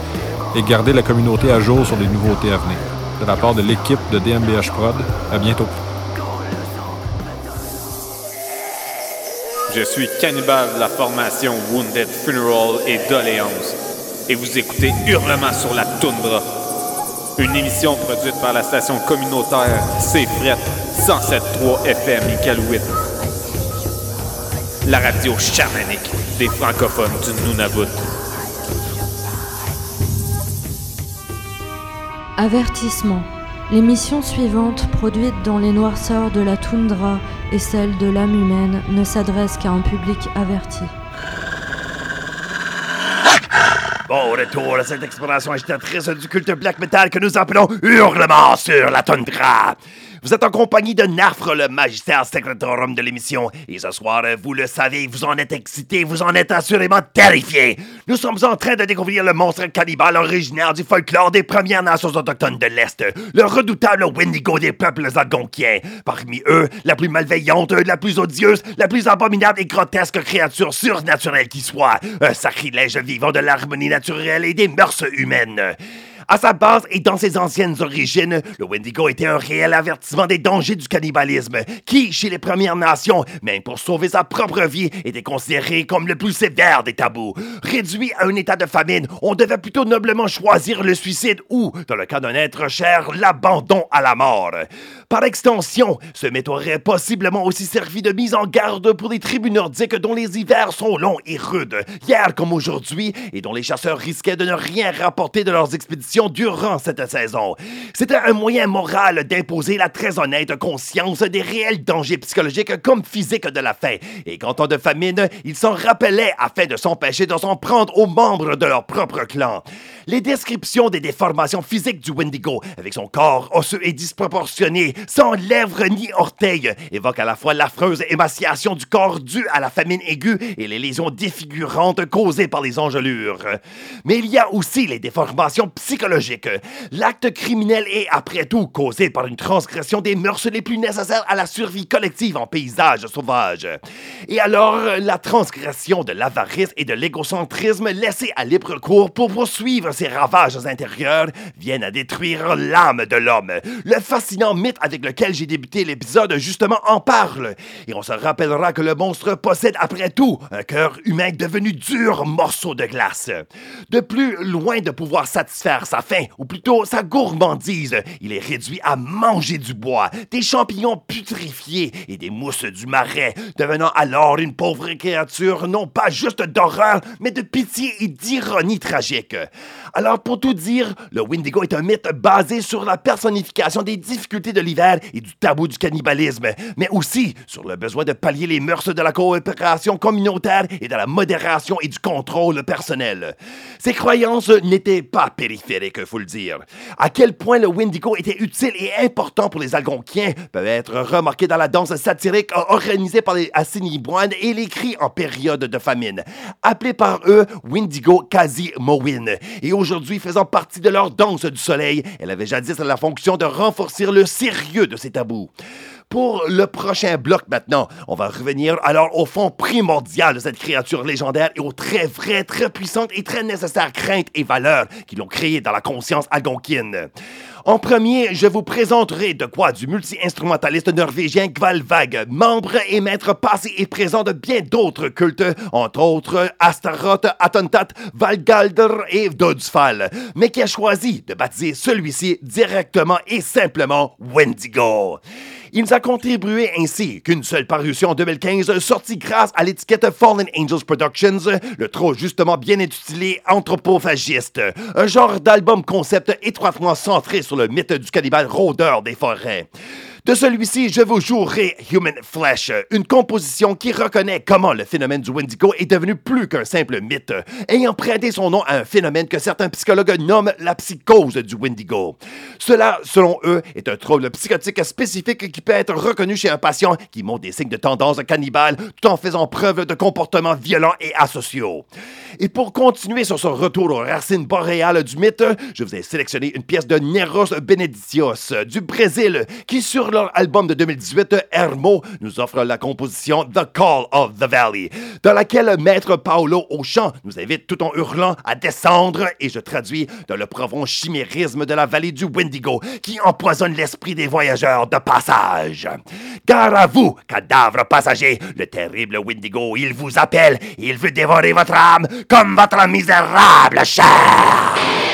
et garder la communauté à jour sur les nouveautés à venir. De la part de l'équipe de DMBH Prod, à bientôt. Je suis Cannibal de la formation Wounded Funeral et Doléance. Et vous écoutez Hurlement sur la toundra. Une émission produite par la station communautaire C'est Fret 107.3 FM Iqaluit. La radio chamanique des francophones du Nunavut. Avertissement. L'émission suivante, produite dans les noirceurs de la toundra et celle de l'âme humaine, ne s'adresse qu'à un public averti. Bon retour à cette exploration agitatrice du culte black metal que nous appelons Hurlement sur la tundra. Vous êtes en compagnie de Nafre, le magistère secretorum de l'émission. Et ce soir, vous le savez, vous en êtes excité, vous en êtes assurément terrifié. Nous sommes en train de découvrir le monstre cannibale originaire du folklore des Premières Nations autochtones de l'Est, le redoutable Wendigo des peuples algonquiens. Parmi eux, la plus malveillante, la plus odieuse, la plus abominable et grotesque créature surnaturelle qui soit. Un sacrilège vivant de l'harmonie naturelle et des mœurs humaines. À sa base et dans ses anciennes origines, le Wendigo était un réel avertissement des dangers du cannibalisme, qui, chez les Premières Nations, même pour sauver sa propre vie, était considéré comme le plus sévère des tabous. Réduit à un état de famine, on devait plutôt noblement choisir le suicide ou, dans le cas d'un être cher, l'abandon à la mort. Par extension, ce mythe aurait possiblement aussi servi de mise en garde pour les tribus nordiques dont les hivers sont longs et rudes, hier comme aujourd'hui, et dont les chasseurs risquaient de ne rien rapporter de leurs expéditions durant cette saison. C'était un moyen moral d'imposer la très honnête conscience des réels dangers psychologiques comme physiques de la faim. Et qu'en temps de famine, ils s'en rappelaient afin de s'empêcher de s'en prendre aux membres de leur propre clan. Les descriptions des déformations physiques du Wendigo, avec son corps osseux et disproportionné, sans lèvres ni orteils, évoquent à la fois l'affreuse émaciation du corps due à la famine aiguë et les lésions défigurantes causées par les engelures. Mais il y a aussi les déformations psychologiques. L'acte criminel est, après tout, causé par une transgression des mœurs les plus nécessaires à la survie collective en paysage sauvage. Et alors, la transgression de l'avarice et de l'égocentrisme laissés à libre cours pour poursuivre ses ravages intérieurs viennent à détruire l'âme de l'homme. Le fascinant mythe avec lequel j'ai débuté l'épisode justement en parle. Et on se rappellera que le monstre possède après tout un cœur humain devenu dur morceau de glace. De plus, loin de pouvoir satisfaire sa faim, ou plutôt sa gourmandise, il est réduit à manger du bois, des champignons putrifiés et des mousses du marais, devenant alors une pauvre créature non pas juste d'horreur, mais de pitié et d'ironie tragique. Alors pour tout dire, le Wendigo est un mythe basé sur la personnification des difficultés de l'hiver et du tabou du cannibalisme, mais aussi sur le besoin de pallier les mœurs de la coopération communautaire et de la modération et du contrôle personnel. Ces croyances n'étaient pas périphériques, faut le dire. À quel point le Wendigo était utile et important pour les Algonquiens peut être remarqué dans la danse satirique organisée par les Assiniboines et les cris en période de famine, appelés par eux Wendigo Kazi Mowin. Aujourd'hui faisant partie de leur danse du soleil, elle avait jadis la fonction de renforcer le sérieux de ces tabous. Pour le prochain bloc maintenant, on va revenir alors au fond primordial de cette créature légendaire et aux très vraies, très puissantes et très nécessaires craintes et valeurs qui l'ont créée dans la conscience algonquine. En premier, je vous présenterai de quoi du multi-instrumentaliste norvégien Gvalvag, membre et maître passé et présent de bien d'autres cultes, entre autres Astaroth, Atontat, Valgalder et Doddsfall, mais qui a choisi de baptiser celui-ci directement et simplement Wendigo. Il nous a contribué ainsi qu'une seule parution en 2015 sortie grâce à l'étiquette Fallen Angels Productions, le trop justement bien intitulé Anthropophagiste, un genre d'album concept étroitement centré sur le mythe du cannibale rôdeur des forêts. De celui-ci, je vous jouerai Human Flesh, une composition qui reconnaît comment le phénomène du Wendigo est devenu plus qu'un simple mythe, ayant prêté son nom à un phénomène que certains psychologues nomment la psychose du Wendigo. Cela, selon eux, est un trouble psychotique spécifique qui peut être reconnu chez un patient qui montre des signes de tendance cannibale tout en faisant preuve de comportements violents et asociaux. Et pour continuer sur ce retour aux racines boréales du mythe, je vous ai sélectionné une pièce de Neros Benedicios du Brésil qui, sur leur album de 2018, Hermo, nous offre la composition The Call of the Valley, dans laquelle Maître Paolo Auchan nous invite tout en hurlant à descendre, et je traduis, dans le profond chimérisme de la vallée du Wendigo qui empoisonne l'esprit des voyageurs de passage. Car à vous, cadavre passager, le terrible Wendigo, il vous appelle, il veut dévorer votre âme comme votre misérable chair.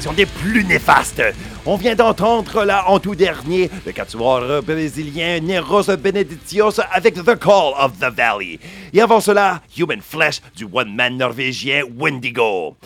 Des plus néfastes. On vient d'entendre là en tout dernier le quatuor brésilien Neros Benedictios avec The Call of the Valley. Et avant cela, Human Flesh du one-man norvégien Wendigo.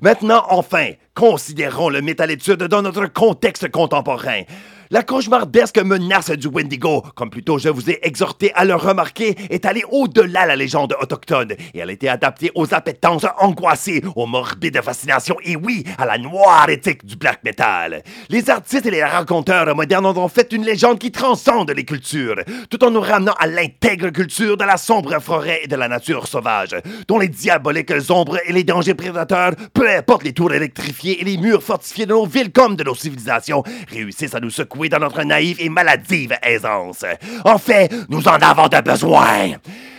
Maintenant, enfin, considérons le métallétude dans notre contexte contemporain. La cauchemardesque menace du Wendigo, comme plutôt je vous ai exhorté à le remarquer, est allée au-delà de la légende autochtone et elle a été adaptée aux appétences angoissées, aux morbides fascinations et oui, à la noire éthique du black metal. Les artistes et les raconteurs modernes en ont fait une légende qui transcende les cultures, tout en nous ramenant à l'intègre culture de la sombre forêt et de la nature sauvage, dont les diaboliques ombres et les dangers prédateurs, peu importe les tours électrifiées et les murs fortifiés de nos villes comme de nos civilisations, réussissent à nous secouer dans notre naïve et maladive aisance. En fait, nous en avons de besoin.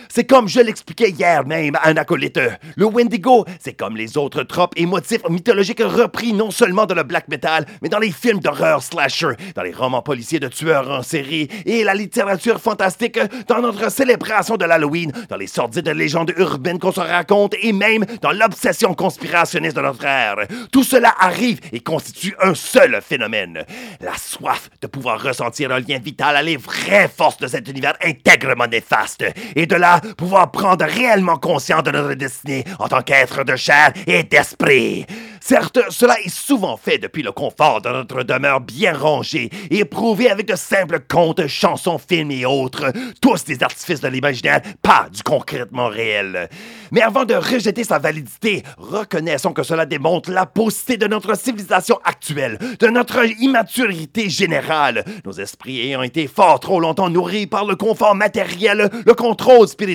C'est comme je l'expliquais hier même à un acolyte. Le Wendigo, c'est comme les autres tropes et motifs mythologiques repris non seulement dans le black metal, mais dans les films d'horreur slasher, dans les romans policiers de tueurs en série et la littérature fantastique, dans notre célébration de l'Halloween, dans les sordides légendes urbaines qu'on se raconte et même dans l'obsession conspirationniste de notre ère. Tout cela arrive et constitue un seul phénomène. La soif de pouvoir ressentir un lien vital à les vraies forces de cet univers intégrement néfaste. Et de pouvoir prendre réellement conscience de notre destinée en tant qu'être de chair et d'esprit. Certes, cela est souvent fait depuis le confort de notre demeure bien rangée et avec de simples contes, chansons, films et autres, tous des artifices de l'imaginaire, pas du concrètement réel. Mais avant de rejeter sa validité, reconnaissons que cela démontre la paucité de notre civilisation actuelle, de notre immaturité générale, nos esprits ayant été fort trop longtemps nourris par le confort matériel, le contrôle spirituel,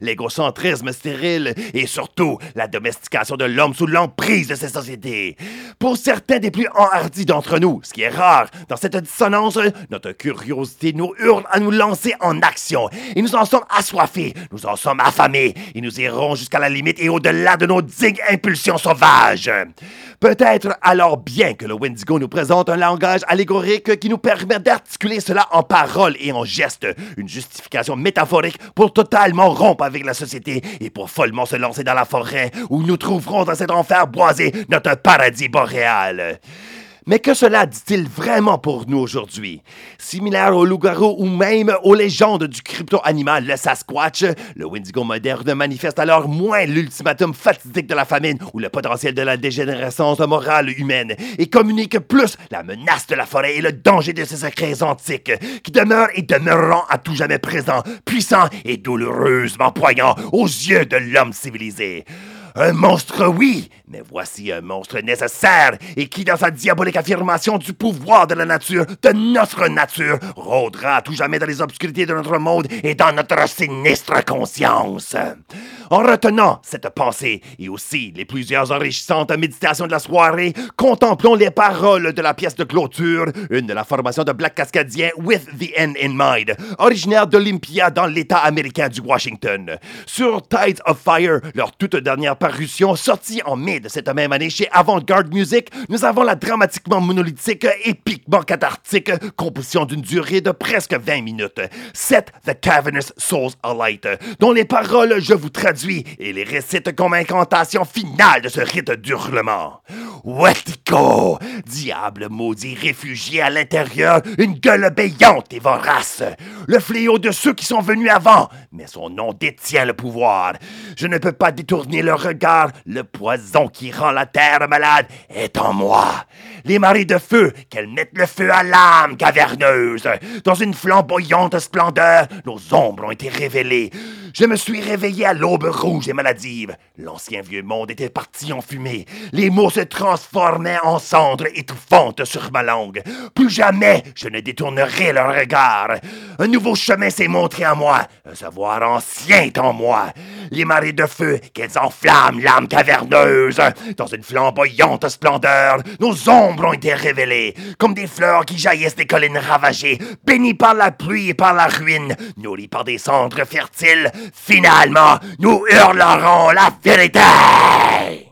l'égocentrisme stérile et surtout la domestication de l'homme sous l'emprise de ces sociétés. Pour certains des plus enhardis d'entre nous, ce qui est rare, dans cette dissonance, notre curiosité nous hurle à nous lancer en action et nous en sommes assoiffés, nous en sommes affamés et nous irons jusqu'à la limite et au-delà de nos dignes impulsions sauvages. Peut-être alors bien que le Wendigo nous présente un langage allégorique qui nous permet d'articuler cela en paroles et en gestes, une justification métaphorique pour totalement rompre avec la société et pour follement se lancer dans la forêt où nous trouverons dans cet enfer boisé notre paradis boréal. Mais que cela dit-il vraiment pour nous aujourd'hui? Similaire au loup-garou ou même aux légendes du crypto-animal, le Sasquatch, le Wendigo moderne manifeste alors moins l'ultimatum fatidique de la famine ou le potentiel de la dégénérescence morale humaine et communique plus la menace de la forêt et le danger de ses secrets antiques qui demeurent et demeureront à tout jamais présents, puissants et douloureusement poignants aux yeux de l'homme civilisé. Un monstre, oui, mais voici un monstre nécessaire et qui, dans sa diabolique affirmation du pouvoir de la nature, de notre nature, rôdera à tout jamais dans les obscurités de notre monde et dans notre sinistre conscience. En retenant cette pensée et aussi les plusieurs enrichissantes méditations de la soirée, contemplons les paroles de la pièce de clôture, une de la formation de Black Cascadien With the End in Mind, originaire d'Olympia dans l'État américain du Washington. Sur Tides of Fire, leur toute dernière parution, sortie en mai de cette même année chez Avant-Garde Music, nous avons la dramatiquement monolithique, épiquement cathartique composition d'une durée de presque 20 minutes. Set the Cavernous Souls Alight, dont les paroles je vous traduis et les récite comme incantation finale de ce rite d'hurlement. Wetico, diable maudit réfugié à l'intérieur, une gueule béante et vorace, le fléau de ceux qui sont venus avant, mais son nom détient le pouvoir. Je ne peux pas détourner le regard, le poison qui rend la terre malade est en moi. Les marées de feu, qu'elles mettent le feu à l'âme caverneuse. Dans une flamboyante splendeur, nos ombres ont été révélées. Je me suis réveillé à l'aube rouge et maladive. L'ancien vieux monde était parti en fumée. Les mots se transformaient en cendres étouffantes sur ma langue. Plus jamais je ne détournerai leur regard. Un nouveau chemin s'est montré à moi. Un savoir ancien est en moi. Les marées de feu, qu'elles enflamment l'âme caverneuse. Dans une flamboyante splendeur, nos ombres ont été révélées, comme des fleurs qui jaillissent des collines ravagées, bénies par la pluie et par la ruine, nourries par des cendres fertiles. Finalement, nous hurlerons la vérité.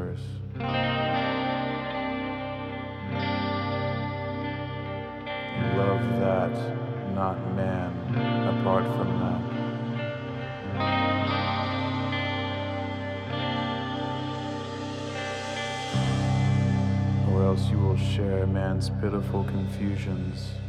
Universe. Love that, not man, apart from that. Or else you will share man's pitiful confusions.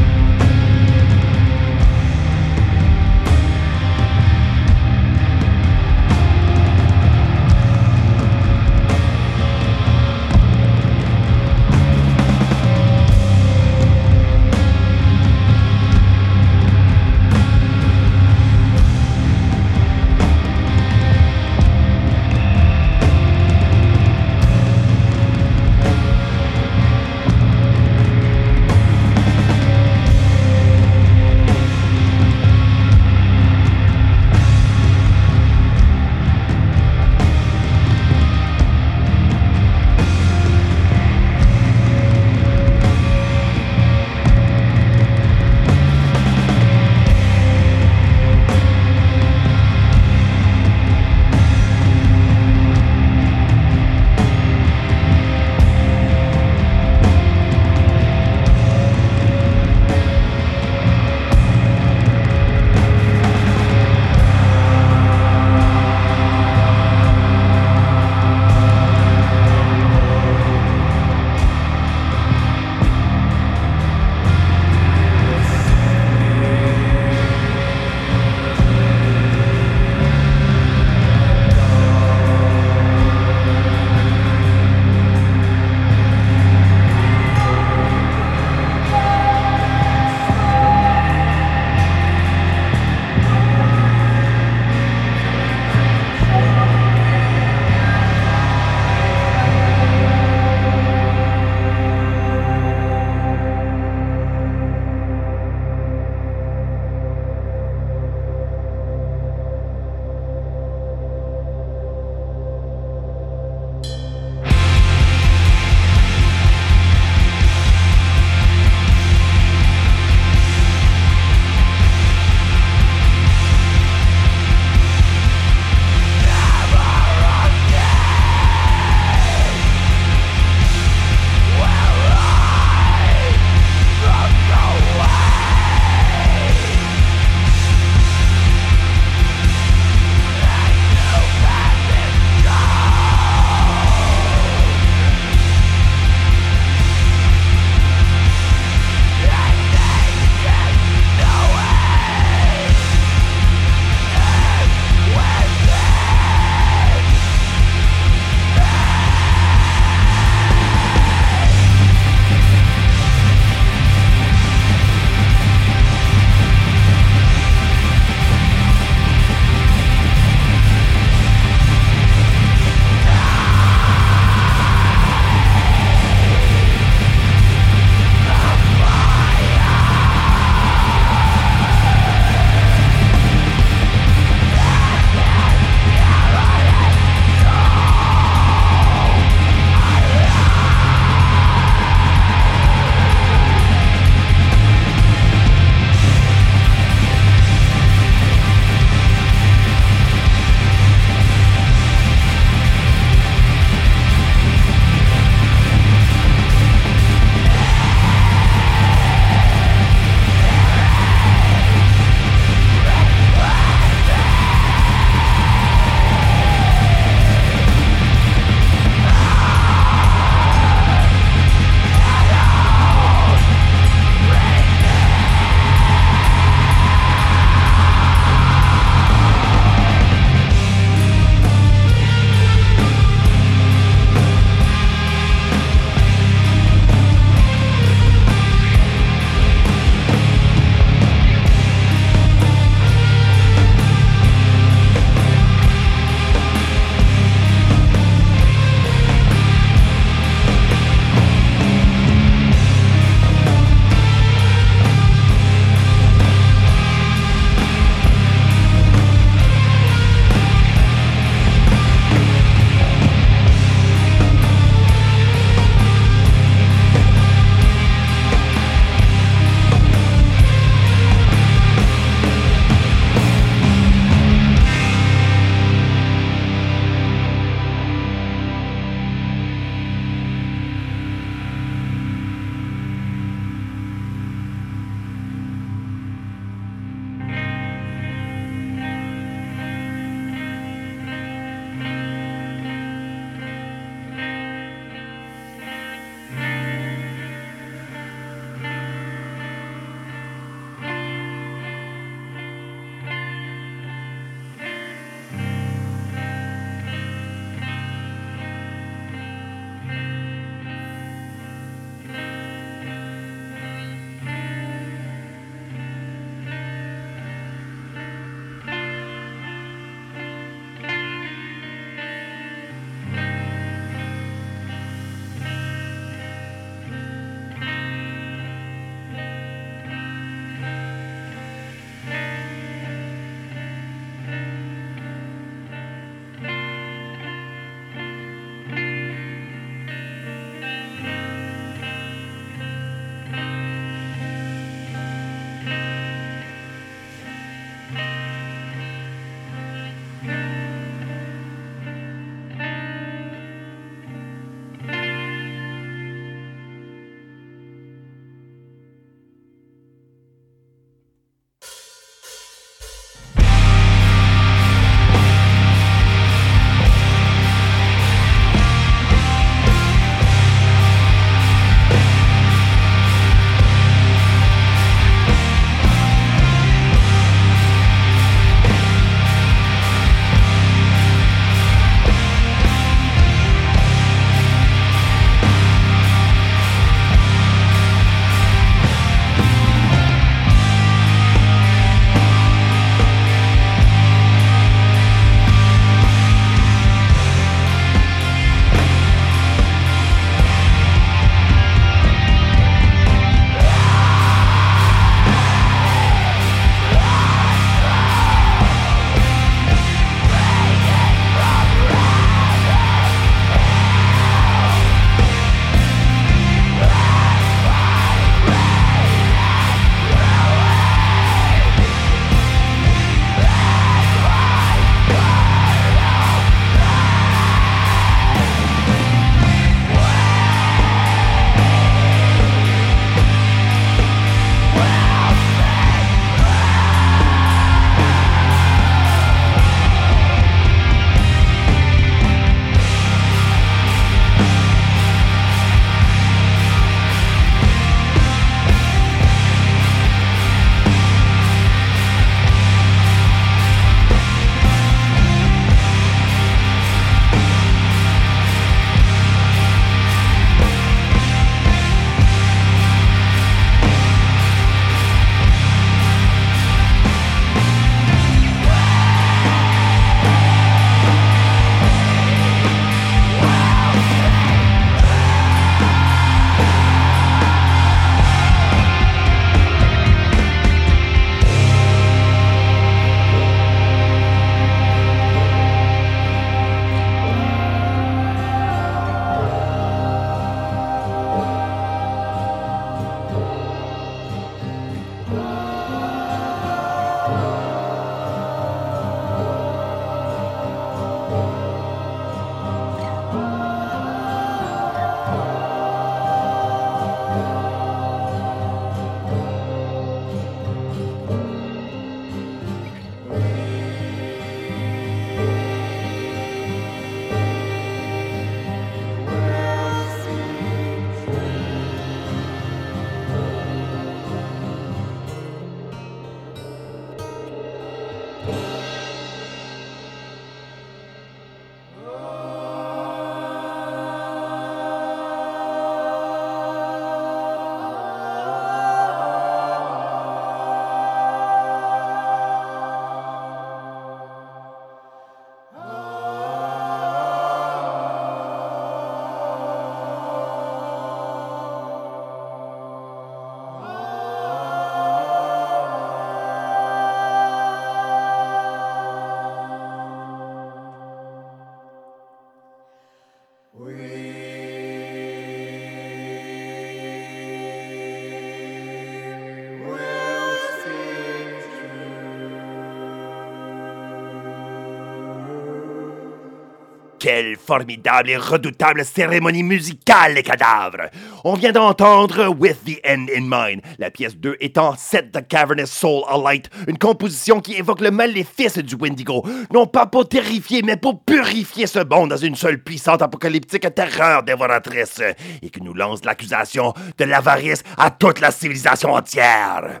Quelle formidable et redoutable cérémonie musicale, les cadavres! On vient d'entendre With the End in Mind, la pièce 2 étant Set the Cavernous Soul Alight, une composition qui évoque le maléfice du Wendigo, non pas pour terrifier, mais pour purifier ce monde dans une seule puissante apocalyptique terreur dévoratrice, et qui nous lance l'accusation de l'avarice à toute la civilisation entière.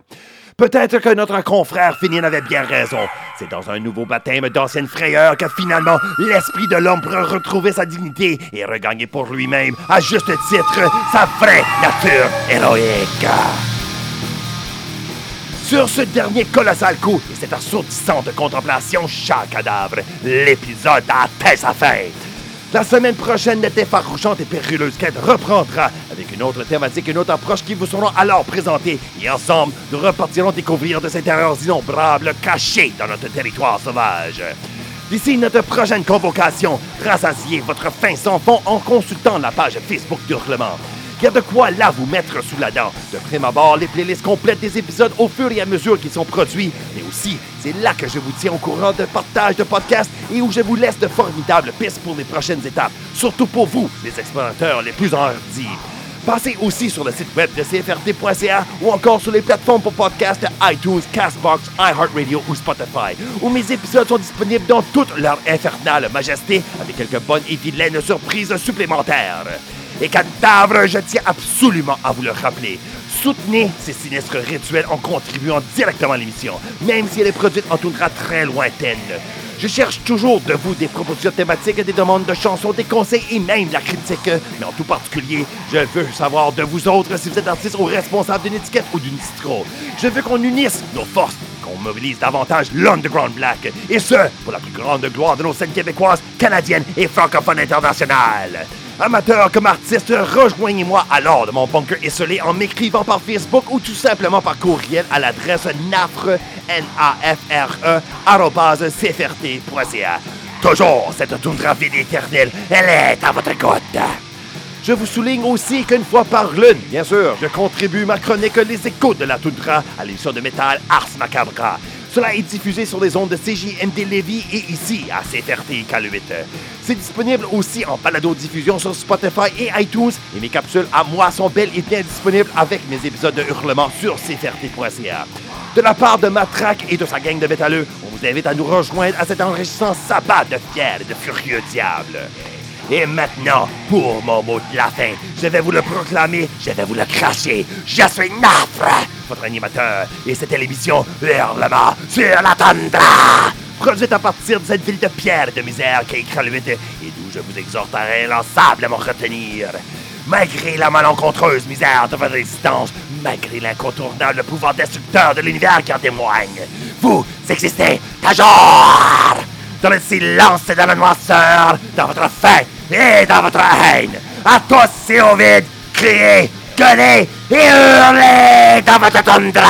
Peut-être que notre confrère Finian avait bien raison. C'est dans un nouveau baptême d'ancienne frayeur que finalement l'esprit de l'homme pourra retrouver sa dignité et regagner pour lui-même, à juste titre, sa vraie nature héroïque. Sur ce dernier colossal coup et cette assourdissante contemplation, chat cadavre, l'épisode a atteint sa fin. La semaine prochaine, notre effarouchante et périlleuse quête reprendra avec une autre thématique et une autre approche qui vous seront alors présentées. Et ensemble, nous repartirons découvrir de ces terreurs innombrables cachées dans notre territoire sauvage. D'ici notre prochaine convocation, rassasiez votre fin sans fond en consultant la page Facebook d'Hurlement. Il y a de quoi là vous mettre sous la dent. De prime abord, les playlists complètes des épisodes au fur et à mesure qu'ils sont produits. Mais aussi, c'est là que je vous tiens au courant de partage de podcasts et où je vous laisse de formidables pistes pour les prochaines étapes. Surtout pour vous, les explorateurs les plus enhardis. Passez aussi sur le site web de cfrt.ca ou encore sur les plateformes pour podcasts iTunes, Castbox, iHeartRadio ou Spotify, où mes épisodes sont disponibles dans toute leur infernale majesté avec quelques bonnes et vilaines surprises supplémentaires. Et cadavres, je tiens absolument à vous le rappeler. Soutenez ces sinistres rituels en contribuant directement à l'émission, même si elle est produite en toundra très lointaine. Je cherche toujours de vous des propositions thématiques, des demandes de chansons, des conseils et même de la critique. Mais en tout particulier, je veux savoir de vous autres si vous êtes artiste ou responsable d'une étiquette ou d'une distro. Je veux qu'on unisse nos forces, qu'on mobilise davantage l'Underground Black. Et ce, pour la plus grande gloire de nos scènes québécoises, canadiennes et francophones internationales. Amateurs comme artistes, rejoignez-moi alors de mon bunker esselé en m'écrivant par Facebook ou tout simplement par courriel à l'adresse nafre, N-A-F-R-E, arobase cfrt.ca. Toujours cette toundra vide éternelle, elle est à votre goutte. Je vous souligne aussi qu'une fois par lune, bien sûr, je contribue ma chronique Les échos de la toundra à l'émission de métal Ars Macabra. Cela est diffusé sur les ondes de CJMD Lévis et ici à CFRT K8. C'est disponible aussi en balado-diffusion sur Spotify et iTunes et mes capsules à moi sont belles et bien disponibles avec mes épisodes de hurlement sur CFRT.ca. De la part de Matraque et de sa gang de métalleux, on vous invite à nous rejoindre à cet enregistrement sabbat de fiers et de furieux diables. Et maintenant, pour mon mot de la fin, je vais vous le proclamer, je vais vous le cracher. Je suis Nafre, votre animateur, et c'était l'émission Hurlement sur la tundra, produite à partir de cette ville de pierre et de misère qui est Kraluit et d'où je vous exhorterai l'ensemble à m'en retenir. Malgré la malencontreuse misère de votre existence, malgré l'incontournable pouvoir destructeur de l'univers qui en témoigne, vous existez toujours! Dans le silence et dans la noirceur, dans votre faim et dans votre haine. À tous et au vide, criez, gueulez et hurlez dans votre toundra!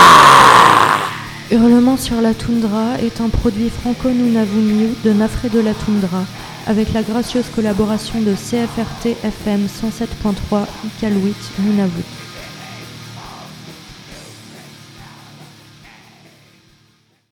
Hurlement sur la toundra est un produit franco-nunavummiu de Nafré de la toundra, avec la gracieuse collaboration de CFRT FM 107.3 Iqaluit Nunavut.